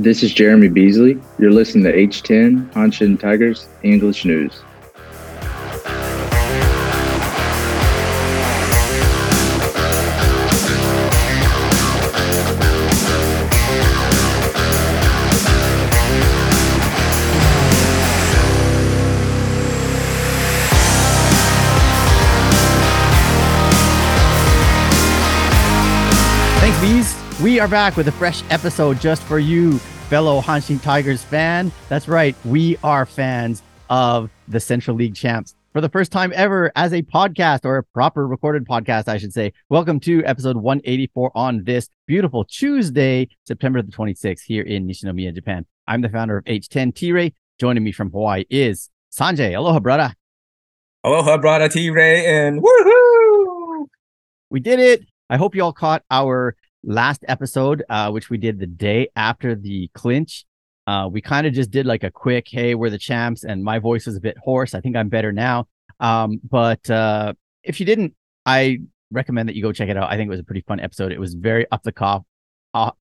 This is Jeremy Beasley. You're listening to H10 Hanshin Tigers English News. We are back with a fresh episode just for you, fellow Hanshin Tigers fan. That's right, we are fans of the Central League champs for the first time ever as a podcast or a proper recorded podcast, I should say. Welcome to episode 184 on this beautiful Tuesday, September the 26th, here in Nishinomiya, Japan. I'm the founder of H10 T Ray. Joining me from Hawaii is Sanjay. Aloha, brother. Aloha, brother T Ray, and woohoo! We did it. I hope you all caught our last episode, uh, which we did the day after the clinch. Uh, we kind of just did like a quick, hey, we're the champs, and my voice is a bit hoarse. I think I'm better now. Um, but uh, if you didn't, I recommend that you go check it out. I think it was a pretty fun episode. It was very off the cuff, off,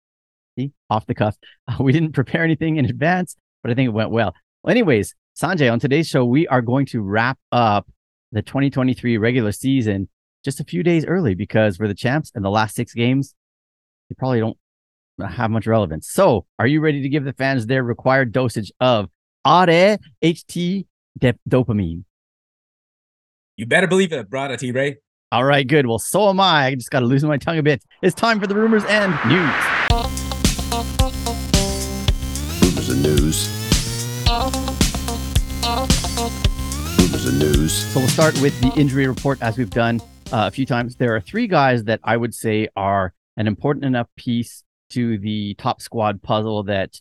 off the cuff. we didn't prepare anything in advance, but I think it went well. Well, anyways, Sanjay, on today's show, we are going to wrap up the 2023 regular season just a few days early because we're the champs and the last six games, they probably don't have much relevance. So, are you ready to give the fans their required dosage of Are HT de- dopamine? You better believe it, brother T Ray. All right, good. Well, so am I. I just got to loosen my tongue a bit. It's time for the rumors and news. Rumors and news. Rumors and news. So we'll start with the injury report as we've done uh, a few times. There are three guys that I would say are an important enough piece to the top squad puzzle that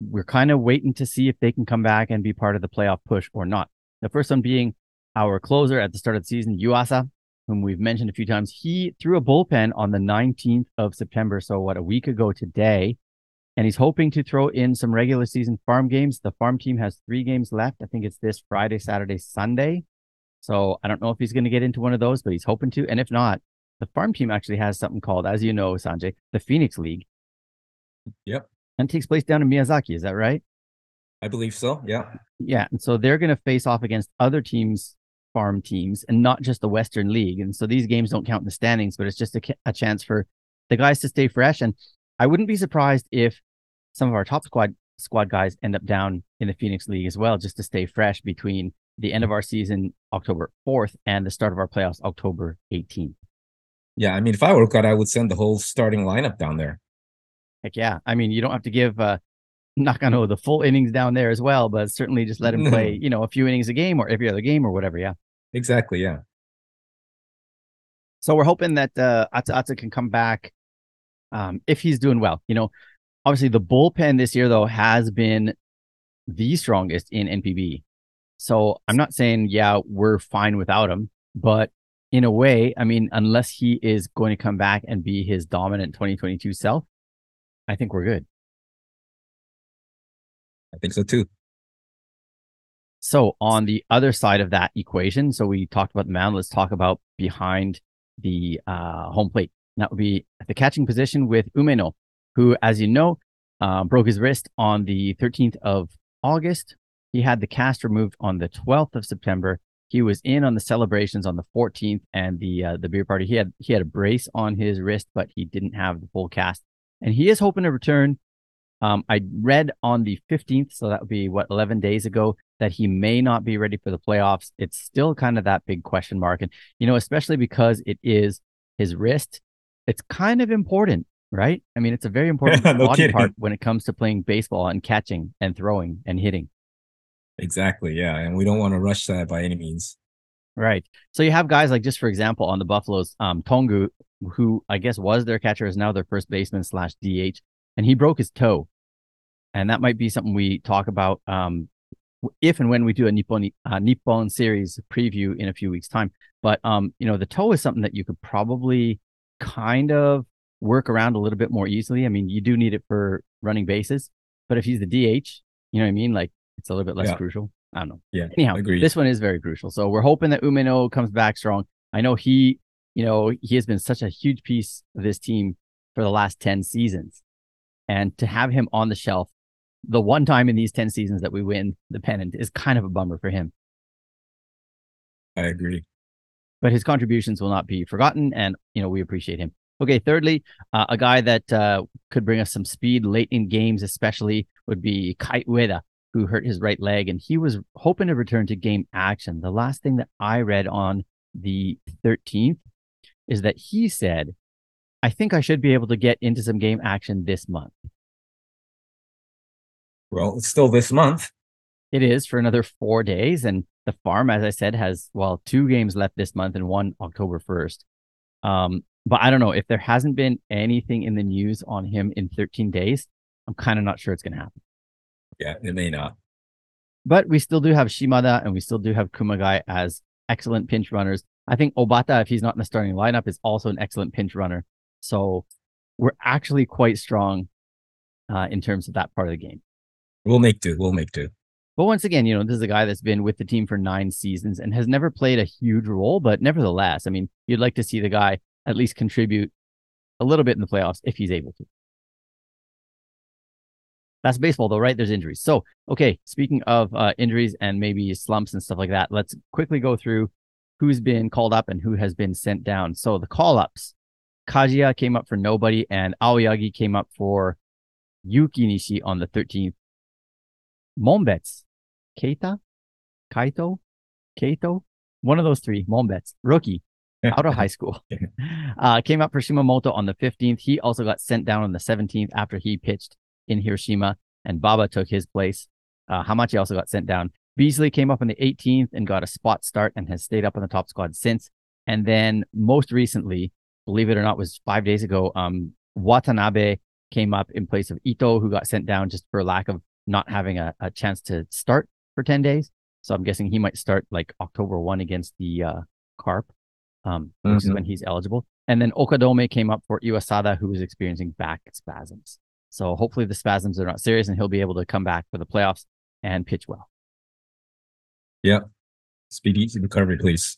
we're kind of waiting to see if they can come back and be part of the playoff push or not. The first one being our closer at the start of the season, Yuasa, whom we've mentioned a few times. He threw a bullpen on the 19th of September, so what a week ago today, and he's hoping to throw in some regular season farm games. The farm team has three games left. I think it's this Friday, Saturday, Sunday. So I don't know if he's going to get into one of those, but he's hoping to. And if not, the farm team actually has something called, as you know, Sanjay, the Phoenix League. Yep, And it takes place down in Miyazaki. Is that right? I believe so. Yeah. Yeah. And so they're going to face off against other teams, farm teams, and not just the Western League. And so these games don't count in the standings, but it's just a, a chance for the guys to stay fresh. And I wouldn't be surprised if some of our top squad squad guys end up down in the Phoenix League as well, just to stay fresh between the end of our season, October 4th, and the start of our playoffs, October 18th. Yeah. I mean, if I were God, I would send the whole starting lineup down there. Heck yeah. I mean, you don't have to give uh Nakano the full innings down there as well, but certainly just let him play, you know, a few innings a game or every other game or whatever. Yeah. Exactly. Yeah. So we're hoping that uh Ata Ata can come back um if he's doing well. You know, obviously the bullpen this year though has been the strongest in NPB. So I'm not saying yeah, we're fine without him, but in a way, I mean, unless he is going to come back and be his dominant 2022 self, I think we're good. I think so too. So on the other side of that equation, so we talked about the mound. Let's talk about behind the uh, home plate. That would be the catching position with Umeno, who, as you know, uh, broke his wrist on the 13th of August. He had the cast removed on the 12th of September. He was in on the celebrations on the 14th and the uh, the beer party. He had he had a brace on his wrist, but he didn't have the full cast. And he is hoping to return. Um, I read on the 15th, so that would be what 11 days ago, that he may not be ready for the playoffs. It's still kind of that big question mark, and you know, especially because it is his wrist. It's kind of important, right? I mean, it's a very important No body kidding. part when it comes to playing baseball and catching and throwing and hitting. Exactly. Yeah. And we don't want to rush that by any means. Right. So you have guys like just for example on the Buffaloes, um, Tongu, who I guess was their catcher, is now their first baseman slash DH, and he broke his toe, and that might be something we talk about um, if and when we do a Nippon uh, Nippon series preview in a few weeks time. But um, you know, the toe is something that you could probably kind of work around a little bit more easily. I mean, you do need it for running bases, but if he's the DH, you know what I mean? Like it's a little bit less Yeah. crucial. I don't know. Yeah. Anyhow, agreed. this one is very crucial. So we're hoping that Umeno comes back strong. I know he, you know, he has been such a huge piece of this team for the last 10 seasons. And to have him on the shelf the one time in these 10 seasons that we win the pennant is kind of a bummer for him. I agree. But his contributions will not be forgotten. And, you know, we appreciate him. Okay, thirdly, uh, a guy that uh, could bring us some speed late in games, especially, would be Kai Ueda, who hurt his right leg, and he was hoping to return to game action. The last thing that I read on the 13th is that he said, I think I should be able to get into some game action this month. Well, it's still this month. It is for another four days. And the farm, as I said, has, well, two games left this month and one October 1st. Um, but I don't know if there hasn't been anything in the news on him in 13 days. I'm kind of not sure it's going to happen. Yeah, it may not. But we still do have Shimada and we still do have Kumagai as excellent pinch runners. I think Obata, if he's not in the starting lineup, is also an excellent pinch runner. So we're actually quite strong uh, in terms of that part of the game. We'll make do. We'll make do. But once again, you know, this is a guy that's been with the team for nine seasons and has never played a huge role. But nevertheless, I mean, you'd like to see the guy at least contribute a little bit in the playoffs if he's able to. That's baseball, though, right? There's injuries. So, okay, speaking of uh, injuries and maybe slumps and stuff like that, let's quickly go through who's been called up and who has been sent down. So, the call ups Kajiya came up for nobody, and Aoyagi came up for Yuki Nishi on the 13th. Monbets, Keita, Kaito, Kaito, one of those three, Monbets, rookie, out of high school, uh, came up for Shimamoto on the 15th. He also got sent down on the 17th after he pitched in Hiroshima, and Baba took his place. Uh, Hamachi also got sent down. Beasley came up on the 18th and got a spot start and has stayed up on the top squad since. And then most recently, believe it or not, was five days ago. Um, Watanabe came up in place of Ito, who got sent down just for lack of not having a, a chance to start for 10 days. So I'm guessing he might start like October 1 against the uh, Carp, um, which Mhm. is when he's eligible. And then Okadome came up for Iwasada, who was experiencing back spasms. So hopefully the spasms are not serious and he'll be able to come back for the playoffs and pitch well. Yeah. Speedy recovery, please.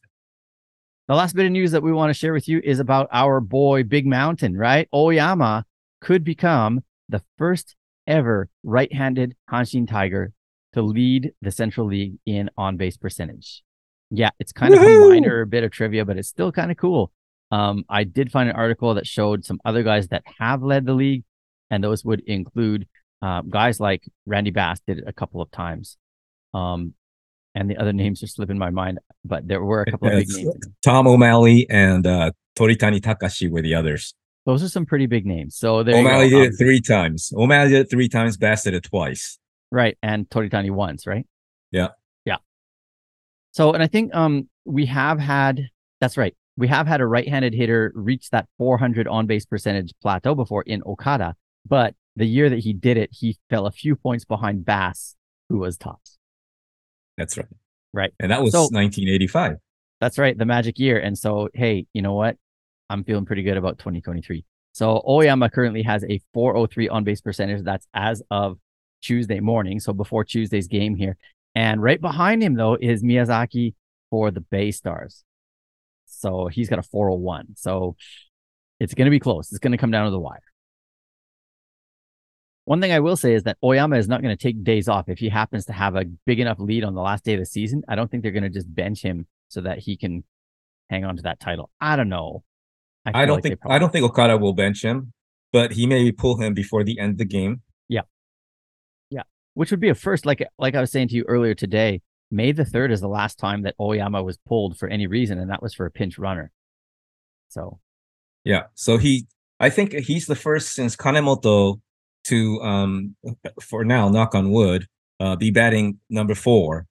The last bit of news that we want to share with you is about our boy Big Mountain, right? Oyama could become the first ever right-handed Hanshin Tiger to lead the Central League in on-base percentage. Yeah, it's kind of a minor bit of trivia, but it's still kind of cool. Um, I did find an article that showed some other guys that have led the league, and those would include uh, guys like Randy Bass did it a couple of times. Um, and the other names are slipping my mind, but there were a couple of big names. Tom O'Malley and uh, Toritani Takashi were the others. Those are some pretty big names. So there O'Malley did Um, it three times. O'Malley did it three times. Bass did it twice. right, and Toritani once, right? Yeah. Yeah. So, and I think um we have had that's right. We have had a right-handed hitter reach that 400 on-base percentage plateau before in Okada, but the year that he did it, he fell a few points behind Bass, who was tops. That's right. Right. And that was So- 1985. That's right, the magic year. And so, hey, you know what? I'm feeling pretty good about 2023. So Oyama currently has a 403 on base percentage. That's as of Tuesday morning. So before Tuesday's game here. And right behind him, though, is Miyazaki for the Bay Stars. So he's got a 401. So it's going to be close. It's going to come down to the wire. One thing I will say is that Oyama is not going to take days off if he happens to have a big enough lead on the last day of the season. I don't think they're going to just bench him so that he can hang on to that title. I don't know. I feel don't like think I don't think Okada will bench him, but he may pull him before the end of the game. Yeah, yeah, which would be a first. Like like I was saying to you earlier today, May the third is the last time that Oyama was pulled for any reason, and that was for a pinch runner. So Yeah. So he I think he's the first since Kanemoto to um for now, knock on wood, uh be batting number four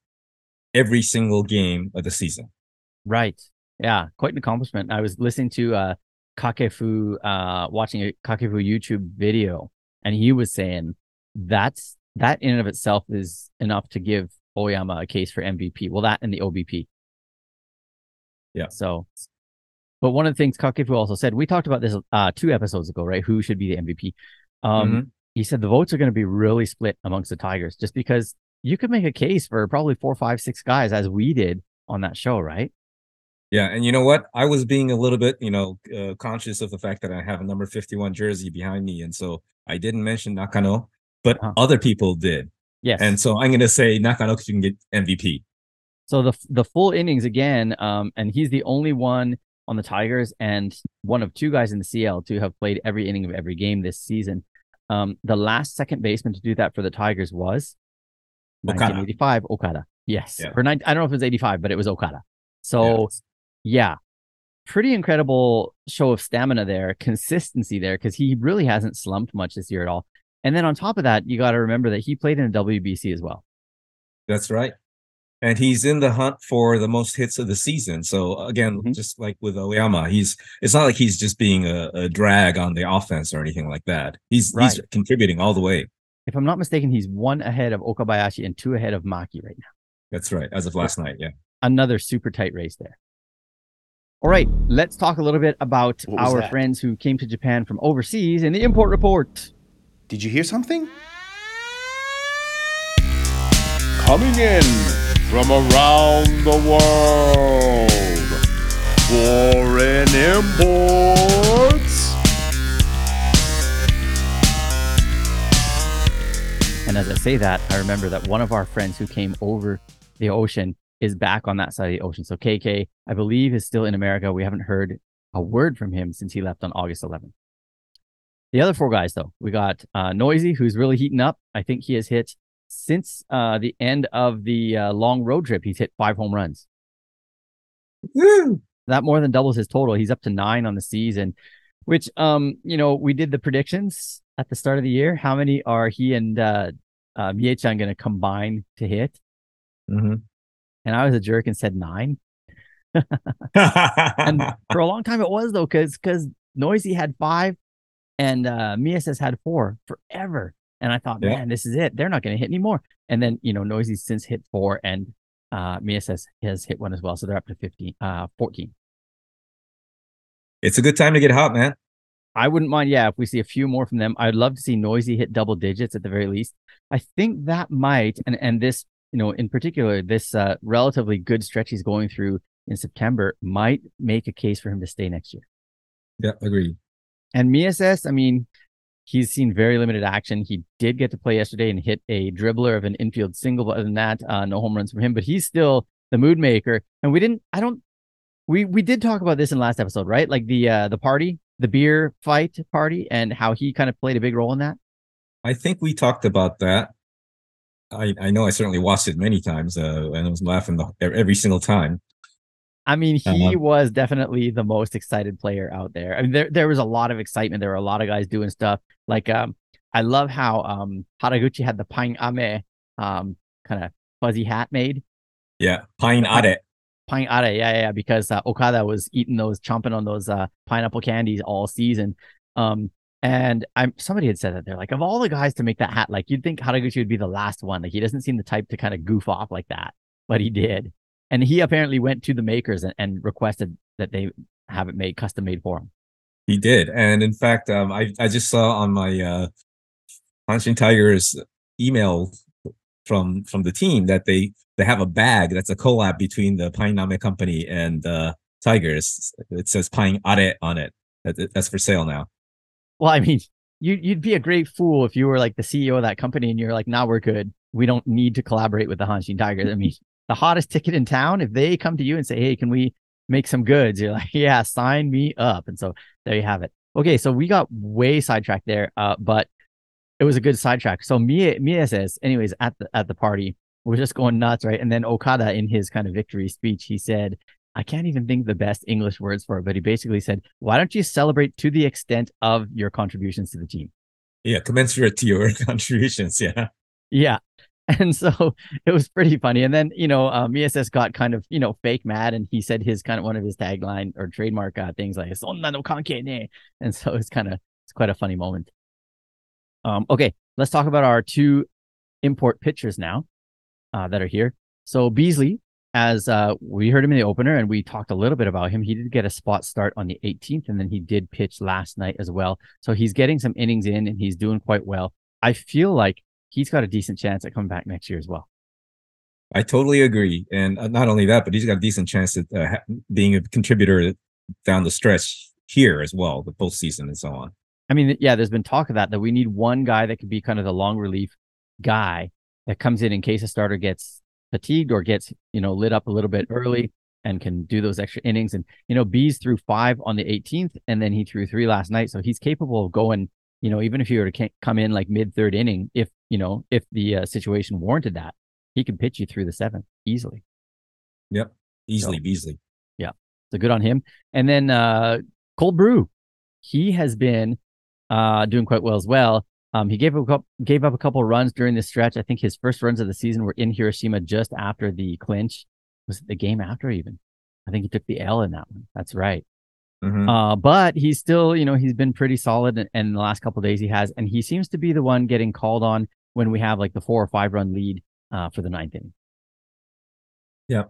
every single game of the season. right, yeah, quite an accomplishment. I was listening to uh Kakefu, uh, watching a Kakefu YouTube video, and he was saying that's that in and of itself is enough to give Oyama a case for MVP. Well, that and the OBP. Yeah. So, but one of the things Kakefu also said, we talked about this uh two episodes ago, right? Who should be the MVP? Um, Mhm. He said the votes are going to be really split amongst the Tigers, just because you could make a case for probably four, five, six guys, as we did on that show, right? Yeah, and you know what? I was being a little bit, you know, uh, conscious of the fact that I have a number 51 jersey behind me, and so I didn't mention Nakano, but Uh-huh. other people did, Yes. and so I'm going to say Nakano because you can get MVP. So the the full innings again, um, and he's the only one on the Tigers and one of two guys in the CL to have played every inning of every game this season. Um, the last second baseman to do that for the Tigers was Okada. 1985 Okada. Yes, Yeah. or nine, I don't know if it was 85, but it was Okada. So Yeah. yeah, pretty incredible show of stamina there, consistency there, because he really hasn't slumped much this year at all. And then on top of that, you got to remember that he played in the WBC as well. That's right. And he's in the hunt for the most hits of the season. So again, Mhm. just like with Oyama, he's it's not like he's just being a, a drag on the offense or anything like that. He's he's contributing all the way. If I'm not mistaken, he's one ahead of Okabayashi and two ahead of Maki right now. That's right. As of last night, yeah. Another super tight race there. All right, let's talk a little bit about our that? friends who came to Japan from overseas in the import report. Did you hear something? Coming in from around the world, foreign imports. And as I say that, I remember that one of our friends who came over the ocean is back on that side of the ocean. So KK, I believe, is still in America. We haven't heard a word from him since he left on August 11th. The other four guys, though, we got uh, Noisy, who's really heating up. I think he has hit since uh, the end of the uh, long road trip. He's hit five home runs. Woo! That more than doubles his total. He's up to nine on the season, which, um, you know, we did the predictions at the start of the year. How many are he and uh, uh, Mie-chan going to combine to hit? Mm-hmm. And I was a jerk and said nine. And for a long time it was though, because because Noisy had five and uh has had four forever. And I thought, Yeah. man, this is it. They're not gonna hit anymore. And then, you know, Noisy's since hit four and uh Mieses has hit one as well. So they're up to 15, uh 14. it's a good time to get hot, man. I wouldn't mind, yeah, if we see a few more from them. I'd love to see Noisy hit double digits at the very least. I think that might, and and this, you know, in particular, this uh, relatively good stretch he's going through in September might make a case for him to stay next year. Yeah, agreed. And Mieses, I mean, he's seen very limited action. He did get to play yesterday and hit a dribbler of an infield single. But other than that, uh, no home runs from him. But he's still the mood maker. And we didn't. I don't. We we did talk about this in last episode, right? Like the uh, the party, the beer fight party, and how he kind of played a big role in that. I think we talked about that. I I know I certainly watched it many times, uh, and I was laughing the, every single time. I mean, he Uh-huh. was definitely the most excited player out there. I mean, there there was a lot of excitement. There were a lot of guys doing stuff. Like, um, I love how um Haraguchi had the pine ame um kind of fuzzy hat made. Yeah, Pine Ade. Pine are, yeah, yeah, yeah, because uh, Okada was eating those, chomping on those uh, pineapple candies all season. Um, and I'm somebody had said that they're like, of all the guys to make that hat, like you'd think Haraguchi would be the last one. Like he doesn't seem the type to kind of goof off like that, but he did. And he apparently went to the makers and, and requested that they have it made, custom made for him. He did, and in fact, um, I I just saw on my uh, Hanshin Tigers email from from the team that they they have a bag that's a collab between the Pine Name Company and uh, Tigers. It says Pine Are on it. That's for sale now. Well, I mean, you, you'd be a great fool if you were like the CEO of that company and you're like, now we're good. We don't need to collaborate with the Hanshin Tigers. I mean, the hottest ticket in town, if they come to you and say, hey, can we make some goods? You're like, yeah, sign me up. And so there you have it. Okay, so we got way sidetracked there, uh, but it was a good sidetrack. So Mia, Mieses, anyways, at the at the party, we're just going nuts, right? And then Okada, in his kind of victory speech, he said, I can't even think the best English words for it, but he basically said, Why don't you celebrate to the extent of your contributions to the team? Yeah, commensurate to your contributions. Yeah. Yeah. And so it was pretty funny. And then, you know, uh, Mieses got kind of, you know, fake mad and he said his kind of one of his tagline or trademark uh, things like, "Sonna no kankei ne." And so it's kind of, it's quite a funny moment. Um, okay, let's talk about our two import pitchers now uh, that are here. So Beasley, as uh, we heard him in the opener and we talked a little bit about him, he did get a spot start on the 18th and then he did pitch last night as well. So he's getting some innings in and he's doing quite well. I feel like he's got a decent chance at coming back next year as well. I totally agree. And uh, not only that, but he's got a decent chance at uh, being a contributor down the stretch here as well, the postseason and so on. I mean, yeah, there's been talk of that that we need one guy that could be kind of the long relief guy that comes in in case a starter gets fatigued or gets you know lit up a little bit early and can do those extra innings. And you know, Bees threw five on the 18th, and then he threw three last night, so he's capable of going. You know, even if he were to come in like mid third inning, if you know if the uh, situation warranted that, he can pitch you through the seventh easily. Yep. Easily, So- Yeah, So good on him. And then uh Cold Brew, he has been uh doing quite well as well. Um, he gave up a couple, gave up a couple runs during this stretch. I think his first runs of the season were in Hiroshima just after the clinch. Was it the game after even? I think he took the L in that one. That's right. Mhm. Uh, but he's still, you know, he's been pretty solid, and, and the last couple of days he has, and he seems to be the one getting called on when we have like the four or five run lead uh, for the ninth inning. Yeah,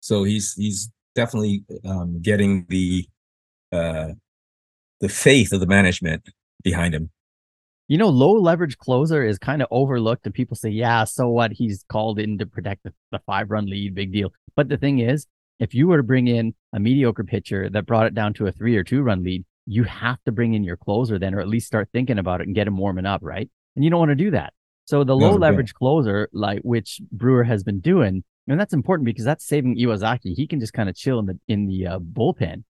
so he's he's definitely um, getting the uh, the faith of the management behind him. You know, low leverage closer is kind of overlooked, and people say, yeah, so what? He's called in to protect the, the five run lead, big deal. But the thing is, if you were to bring in a mediocre pitcher that brought it down to a three or two run lead, you have to bring in your closer then, or at least start thinking about it and get him warming up, right? And you don't want to do that. So the low yeah. leverage closer, like which Brewer has been doing, and that's important because that's saving Iwazaki. He can just kind of chill in the in the uh, bullpen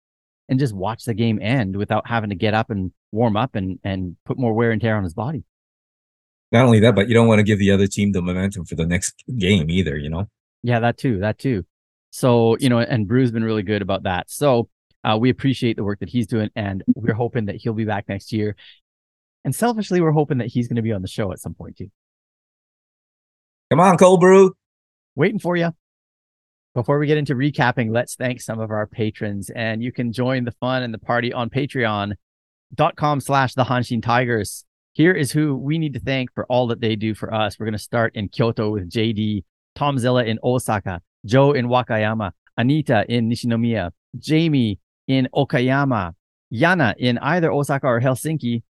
and just watch the game end without having to get up and warm up and and put more wear and tear on his body. Not only that, but you don't want to give the other team the momentum for the next game either. You know. Yeah, that too. That too. So, you know, and Brew's been really good about that. So, uh, we appreciate the work that he's doing, and we're hoping that he'll be back next year. And selfishly, we're hoping that he's going to be on the show at some point too. Come on, Cold Brew. Waiting for you. Before we get into recapping, let's thank some of our patrons, and you can join the fun and the party on Patreon.com slash the Hanshin Tigers. Here is who we need to thank for all that they do for us. We're going to start in Kyoto with JD, Tom Zilla in Osaka, Joe in Wakayama, Anita in Nishinomiya, Jamie in Okayama, Yana in either Osaka or Helsinki,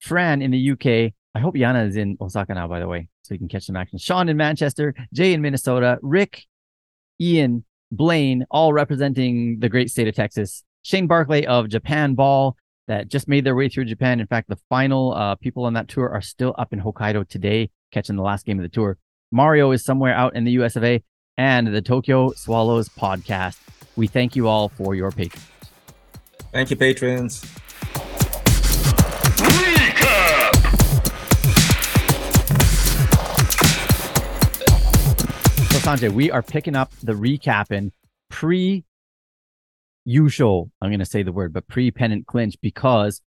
Fran in the UK. I hope Yana is in Osaka now, by the way, so you can catch some action. Sean in Manchester, Jay in Minnesota, Rick, Ian, Blaine, all representing the great state of Texas. Shane Barclay of Japan Ball that just made their way through Japan. In fact, the final uh, people on that tour are still up in Hokkaido today, catching the last game of the tour. Mario is somewhere out in the US of A, and the Tokyo Swallows podcast. We thank you all for your patrons. Thank you, patrons. Recap. So Sanjay, we are picking up the recapping pre usual. I'm going to say the word, but pre pennant clinch because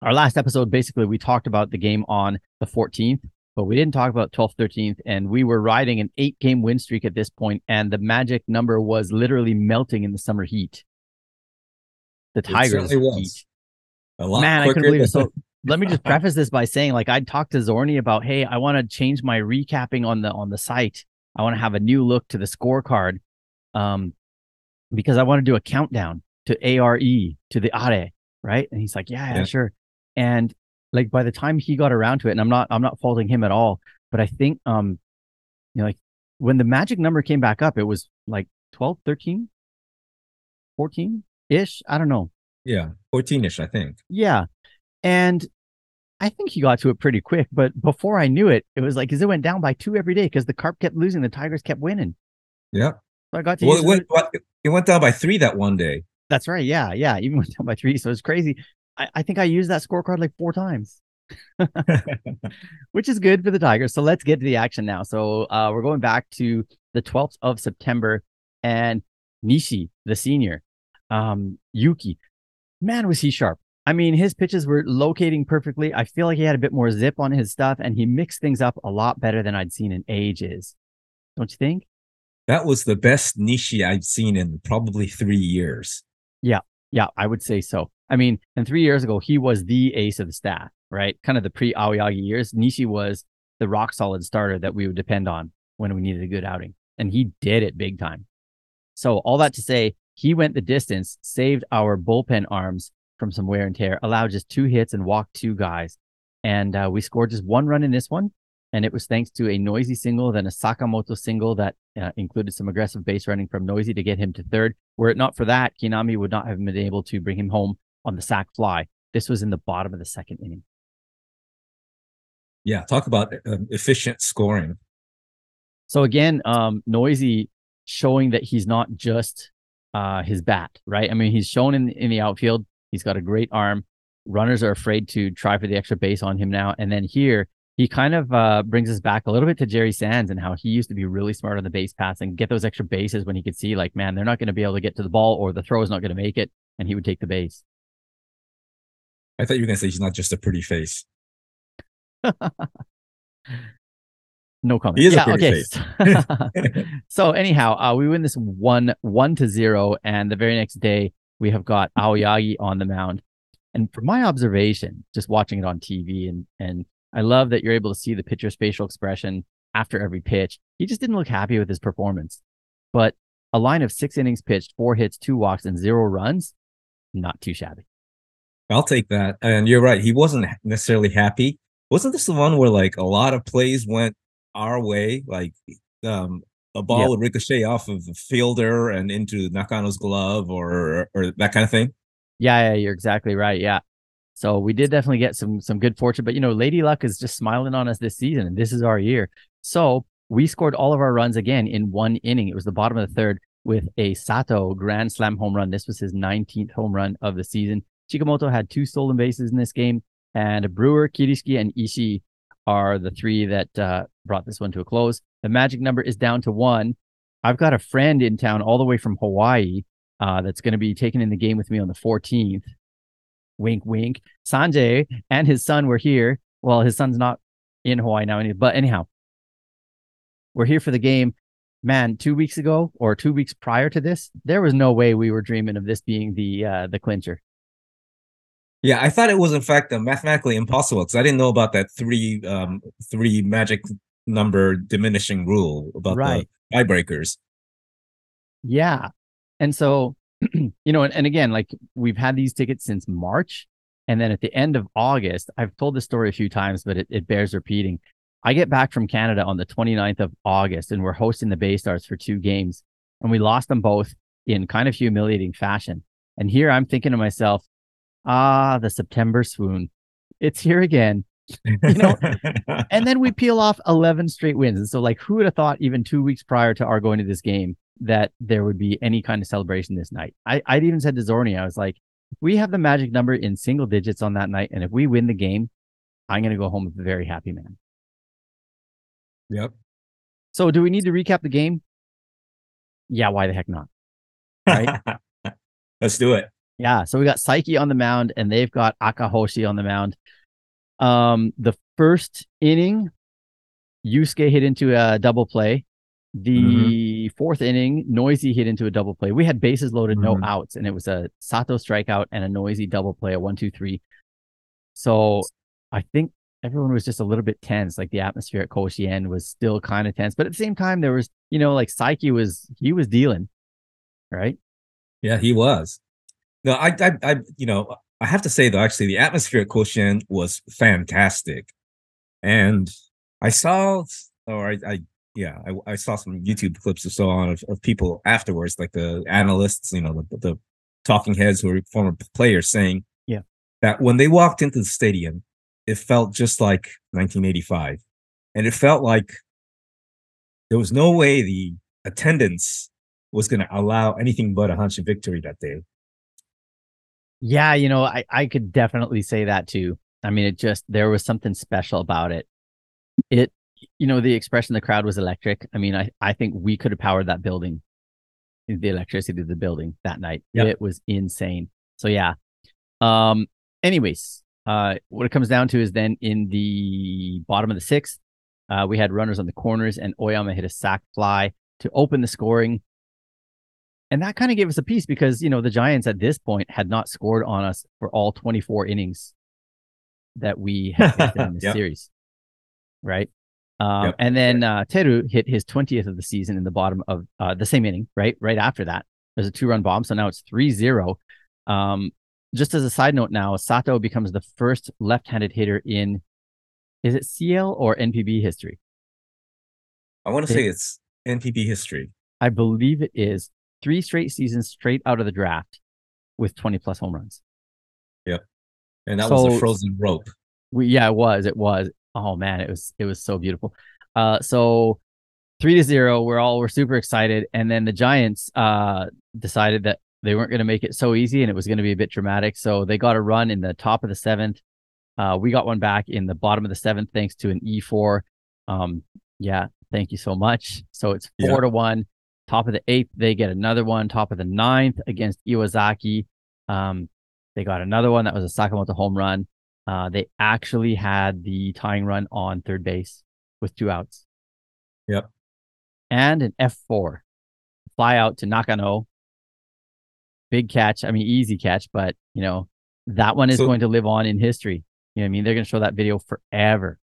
our last episode basically we talked about the game on the 14th, but we didn't talk about 12th, 13th, and we were riding an eight game win streak at this point, and the magic number was literally melting in the summer heat. The Tigers heat. A lot Man, I couldn't believe it. So let me just preface this by saying, like, I talked to Zorni about, hey, I want to change my recapping on the on the site. I want to have a new look to the scorecard, um, because I want to do a countdown to ARE to the ARE, right? And he's like, yeah, Yeah. sure. And like by the time he got around to it, and I'm not I'm not faulting him at all, but I think um, you know, like when the magic number came back up, it was like 12, 13, 14 ish. I don't know. yeah, 14ish, I think. Yeah. And I think he got to it pretty quick. But before I knew it, it was like, because it went down by two every day because the Carp kept losing, the Tigers kept winning. Yeah. So I got to Well, it went, it went down by three that one day. That's right. Yeah. Yeah. Even went down by three. So it's crazy. I, I think I used that scorecard like four times, which is good for the Tigers. So let's get to the action now. So uh, we're going back to the 12th of September and Nishi, the senior, um, Yuki, man, was he sharp. I mean, his pitches were locating perfectly. I feel like he had a bit more zip on his stuff and he mixed things up a lot better than I'd seen in ages. Don't you think? That was the best Nishi I've seen in probably three years. Yeah, Yeah. I would say so. I mean, and three years ago, he was the ace of the staff, right? Kind of the pre Aoyagi years. Nishi was the rock solid starter that we would depend on when we needed a good outing. And he did it big time. So, all that to say, he went the distance, saved our bullpen arms from some wear and tear, allowed just two hits and walked two guys. And uh, we scored just one run in this one. And it was thanks to a noisy single, then a Sakamoto single that uh, included some aggressive base running from Noisy to get him to third. Were it not for that, Kinami would not have been able to bring him home on the sac fly. This was in the bottom of the second inning. Yeah, talk about um, efficient scoring. So again, um, Noisy showing that he's not just uh, his bat, right? I mean, he's shown in in the outfield. He's got a great arm. Runners are afraid to try for the extra base on him now. And then here, he kind of uh, brings us back a little bit to Jerry Sands and how he used to be really smart on the base pass and get those extra bases when he could see, like, man, they're not going to be able to get to the ball or the throw is not going to make it. And he would take the base. I thought you were going to say he's not just a pretty face. no comment. He is a yeah, pretty okay. so anyhow, uh, we win this one one to zero, and the very next day we have got Aoyagi on the mound. And from my observation, just watching it on TV, and and I love that you're able to see the pitcher's facial expression after every pitch. He just didn't look happy with his performance. But a line of six innings pitched, four hits, two walks, and zero runs, not too shabby. I'll take that. And you're right. He wasn't necessarily happy. Wasn't this the one where like a lot of plays went our way? Like um a ball Yep. would ricochet off of the fielder and into Nakano's glove or or that kind of thing. Yeah, yeah, you're exactly right. Yeah. So we did definitely get some some good fortune, but you know, Lady Luck is just smiling on us this season, and this is our year. So we scored all of our runs again in one inning. It was the bottom of the third with a Sato grand slam home run. This was his 19th home run of the season. Chikamoto had two stolen bases in this game, and Brewer, Kirishiki, and Ishii are the three that uh, brought this one to a close. The magic number is down to one. I've got a friend in town all the way from Hawaii uh, that's going to be taking in the game with me on the 14th. Wink, wink. Sanjay and his son were here. Well, his son's not in Hawaii now, but anyhow, we're here for the game. Man, two weeks ago or two weeks prior to this, there was no way we were dreaming of this being the uh, the clincher. Yeah, I thought it was in fact uh, mathematically impossible because I didn't know about that three um three magic number diminishing rule about Right. the tiebreakers. Yeah. And so, you know, and, and again, like we've had these tickets since March. And then at the end of August, I've told this story a few times, but it, it bears repeating. I get back from Canada on the 29th of August and we're hosting the Bay Stars for two games. And we lost them both in kind of humiliating fashion. And here I'm thinking to myself, ah, the September swoon. It's here again. know, And then we peel off 11 straight wins. And so, like, who would have thought even two weeks prior to our going to this game that there would be any kind of celebration this night? I, I'd even said to Zorni, I was like, we have the magic number in single digits on that night, and if we win the game, I'm going to go home a very happy man. yep. So, do we need to recap the game? Yeah, why the heck not? Right? Let's do it. Yeah. So we got Saiki on the mound and they've got Akahoshi on the mound. Um, the first inning, Yusuke hit into a double play. The fourth inning, Noisy hit into a double play. We had bases loaded, no Mhm. outs, and it was a Sato strikeout and a Noisy double play, a one, two, three. So I think everyone was just a little bit tense. Like the atmosphere at Koshien was still kind of tense, but at the same time, there was, you know, like Saiki was he was dealing, right? Yeah, he was. No, I, I, I, you know, I have to say though, actually, the atmosphere at Koshien was fantastic, and I saw, or I, I yeah, I, I saw some YouTube clips or so on of, of people afterwards, like the analysts, you know, the, the talking heads who were former players saying, Yeah. that when they walked into the stadium, it felt just like 1985, and it felt like there was no way the attendance was going to allow anything but a Hanshin victory that day. Yeah, you know, I, I could definitely say that too. I mean, it just, there was something special about it. It, you know, the expression the crowd was electric. I mean, I, I think we could have powered that building, the electricity of the building that night. Yeah. It was insane. So, yeah. Um, anyways, uh, what it comes down to is then in the bottom of the sixth, uh, we had runners on the corners and Oyama hit a sac fly to open the scoring. And that kind of gave us a piece because, you know, the Giants at this point had not scored on us for all 24 innings that we had in this Yep. series. Right. Um, Yep. And then uh, Teru hit his 20th of the season in the bottom of uh, the same inning, right? Right after that, there's a two run bomb. So now it's 3 0. Um, just as a side note, now Sato becomes the first left handed hitter in Is it CL or NPB history? I want to say it's NPB history. I believe it is three straight seasons straight out of the draft with 20 plus home runs. Yeah. And that was So- a frozen rope. We, yeah, it was. It was. Oh man, it was. It was so beautiful. Uh, so three to zero. We're all we're super excited, and then the Giants uh decided that they weren't going to make it so easy, and it was going to be a bit dramatic. So they got a run in the top of the seventh. Uh, we got one back in the bottom of the seventh thanks to an E four. Um, yeah, thank you so much. So it's four Yeah. to one. Top of the eighth, they get another one. Top of the ninth against Iwazaki. Um, they got another one that was a Sakamoto home run. Uh, they actually had the tying run on third base with two outs. Yep. And an F4 fly out to Nakano. Big catch. I mean, easy catch, but you know, that one is So- going to live on in history. You know what I mean? They're going to show that video forever.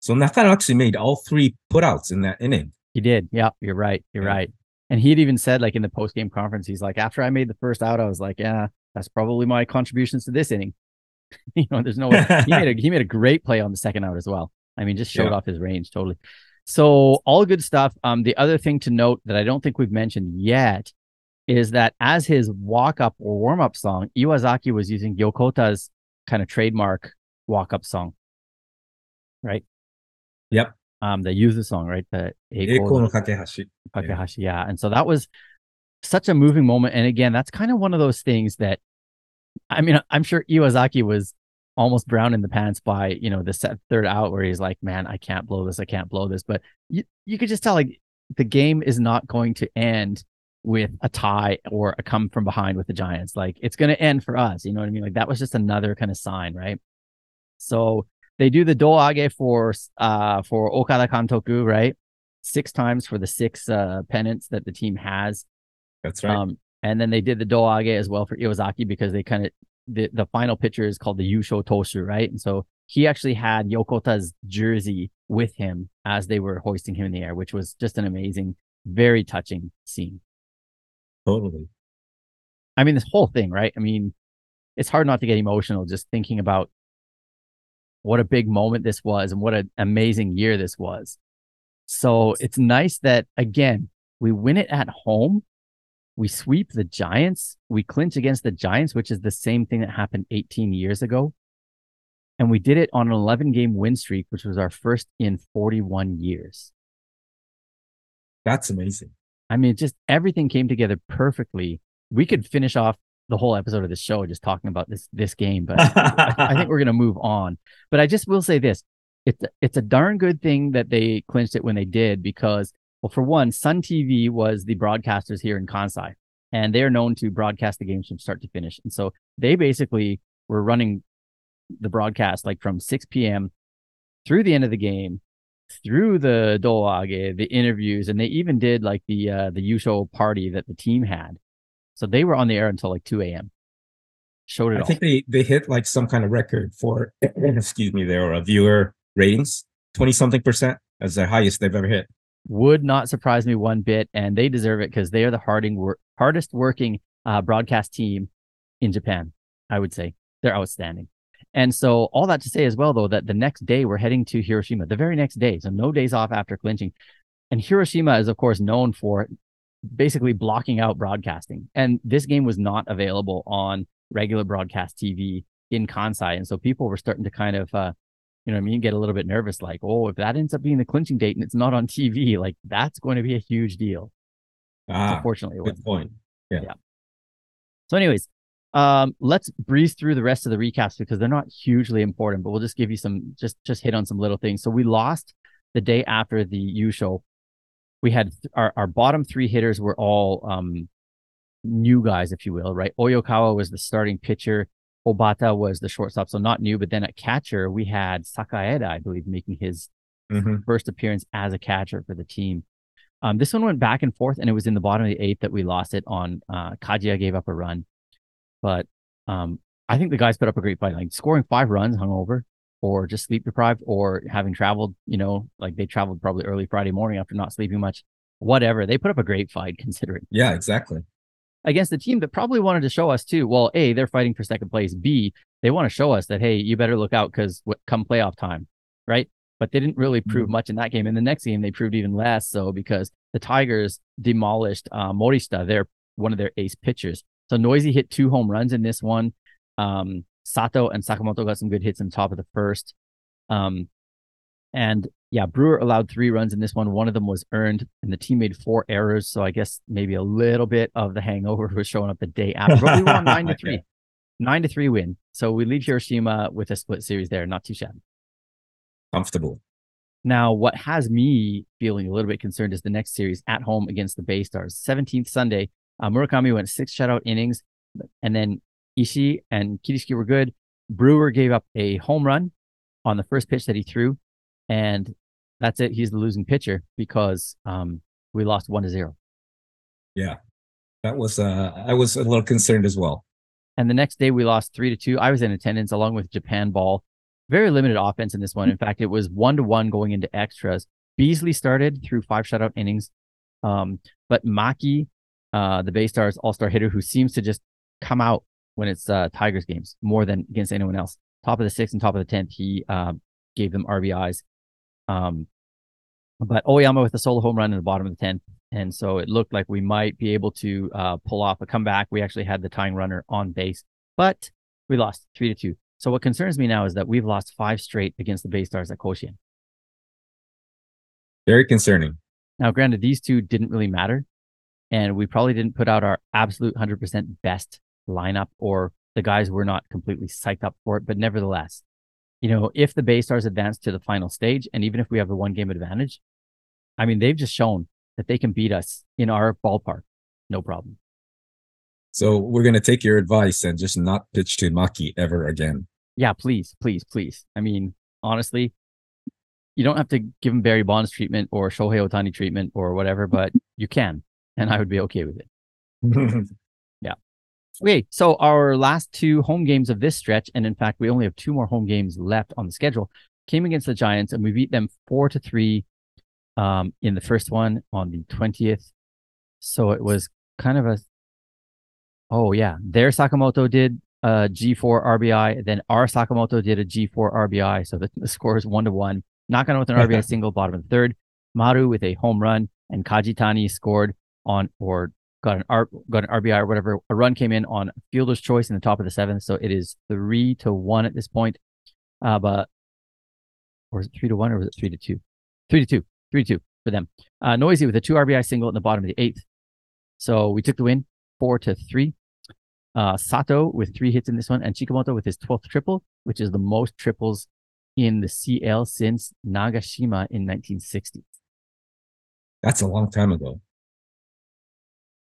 So Nakano actually made all three putouts in that inning. He did. Yeah, you're right. You're Yeah. right. And he'd even said, like in the post game conference, he's like, after I made the first out, I was like, yeah, that's probably my contributions to this inning. you know, there's no way. He made a he made a great play on the second out as well. I mean, just showed Yeah. off his range totally. So all good stuff. Um, the other thing to note that I don't think we've mentioned yet is that as his walk up or warm up song, Iwazaki was using Yokota's kind of trademark walk up song, right? Yep. Um, that use the song, right? The Eiko no Kakehashi. Kakehashi, yeah. And so that was such a moving moment. And again, that's kind of one of those things that I mean, I'm sure Iwazaki was almost brown in the pants by, you know, the set third out where he's like, man, I can't blow this. I can't blow this. But you, you could just tell like the game is not going to end with a tie or a come from behind with the Giants. Like it's going to end for us. You know what I mean? Like that was just another kind of sign, right? So they do the doage for uh for Okada Kantoku, right? Six times for the six uh pennants that the team has. That's right. Um, and then they did the doage as well for Iwazaki because they kind of the, the final pitcher is called the Yusho Toshu, right? And so he actually had Yokota's jersey with him as they were hoisting him in the air, which was just an amazing, very touching scene. totally. I mean, this whole thing, right? I mean, it's hard not to get emotional just thinking about what a big moment this was and what an amazing year this was. So it's nice that, again, we win it at home. We sweep the Giants. We clinch against the Giants, which is the same thing that happened 18 years ago. And we did it on an 11 game win streak, which was our first in 41 years. That's amazing. I mean, just everything came together perfectly. We could finish off the whole episode of this show just talking about this this game, but I, think we're gonna move on. But I just will say this: it's it's a darn good thing that they clinched it when they did because, well, for one, Sun TV was the broadcasters here in Kansai, and they are known to broadcast the games from start to finish, and so they basically were running the broadcast like from 6 p.m. through the end of the game through the doage, the interviews, and they even did like the uh the Yusho party that the team had. So they were on the air until like 2 a.m. Showed it off. I all. think they they hit like some kind of record for excuse me there uh, viewer ratings 20 something percent as the highest they've ever hit. Would not surprise me one bit, and they deserve it because they are the harding hardest working uh, broadcast team in Japan. I would say they're outstanding. And so all that to say as well, though, that the next day we're heading to Hiroshima, the very next day, so no days off after clinching. And Hiroshima is of course known for basically blocking out broadcasting. And this game was not available on regular broadcast TV in Kansai. And so people were starting to kind of, uh, you know, what I mean, get a little bit nervous, like, oh, if that ends up being the clinching date and it's not on TV, like that's going to be a huge deal. Ah, Unfortunately, it wasn't. good point. So, anyways, um, let's breeze through the rest of the recaps because they're not hugely important, but we'll just give you some just just hit on some little things. So we lost the day after the Yusho. We had th- our, our bottom three hitters were all um new guys, if you will, right? Oikawa was the starting pitcher. Obata was the shortstop, so not new. But then at catcher, we had Sakaeda, I believe, making his Mhm. first appearance as a catcher for the team. Um, this one went back and forth, and it was in the bottom of the eighth that we lost it on. Uh, Kajiya gave up a run, but um, I think the guys put up a great fight. Like scoring five runs hungover, or just sleep deprived, or having traveled. You know, like they traveled probably early Friday morning after not sleeping much. Whatever, they put up a great fight considering Yeah, exactly. against the team that probably wanted to show us too. Well, a they're fighting for second place. B they want to show us that hey, you better look out because come playoff time, right? But they didn't really prove Mhm. much in that game. In the next game, they proved even less so because the Tigers demolished uh, Morishita, their one of their ace pitchers. So Noisy hit two home runs in this one. Um, Sato and Sakamoto got some good hits in the top of the first. Um, and yeah, Brewer allowed three runs in this one. One of them was earned, and the team made four errors. So I guess maybe a little bit of the hangover was showing up the day after. But we won nine to three, nine to three win. So we leave Hiroshima with a split series there. Not too shabby. Comfortable. Now, what has me feeling a little bit concerned is the next series at home against the Bay Stars. 17th Sunday, uh, Murakami went six shutout innings, and then Ishii and Kirishiki were good. Brewer gave up a home run on the first pitch that he threw, and that's it. He's the losing pitcher because um, we lost one to zero. Yeah, That was uh I was a little concerned as well. And the next day we lost three to two. I was in attendance along with Japan Ball. Very limited offense in this one. In fact, it was one to one going into extras. Beasley started through five shutout innings. Um, but Maki, uh, the Bay Stars all star hitter who seems to just come out when it's uh, Tigers games more than against anyone else. Top of the sixth and top of the tenth, he uh, gave them RBIs. Um, but Oyama with a solo home run in the bottom of the tenth, and so it looked like we might be able to uh, pull off a comeback. We actually had the tying runner on base, but we lost three to two. So what concerns me now is that we've lost five straight against the Bay Stars at Koshien. Very concerning. Now, granted, these two didn't really matter, and we probably didn't put out our absolute 100% best lineup, or the guys were not completely psyched up for it. But nevertheless, you know, if the Bay Stars advance to the final stage, and even if we have the one game advantage, I mean, they've just shown that they can beat us in our ballpark, no problem. So we're gonna take your advice and just not pitch to Maki ever again. Yeah, please, please, please. I mean, honestly, you don't have to give him Barry Bonds treatment or Shohei Otani treatment or whatever, but you can, and I would be okay with it. Okay, so our last two home games of this stretch, and in fact, we only have two more home games left on the schedule, came against the Giants, and we beat them four to three um, in the first one on the twentieth. So it was kind of a, oh yeah, their Sakamoto did a G four RBI, then our Sakamoto did a G four RBI. So the, the score is one to one. Knocking out with an RBI single, bottom of the third. Maru with a home run, and Kajitani scored on or got an R, got an RBI or whatever. A run came in on fielder's choice in the top of the seventh, so it is three to one at this point. Uh, but or is it three to one or was it three to two? Three to two, three to two for them. Uh, Noisy with a two RBI single in the bottom of the eighth. So we took the win, four to three. Uh, Sato with three hits in this one, and Chikamoto with his twelfth triple, which is the most triples in the CL since Nagashima in 1960. That's a long time ago.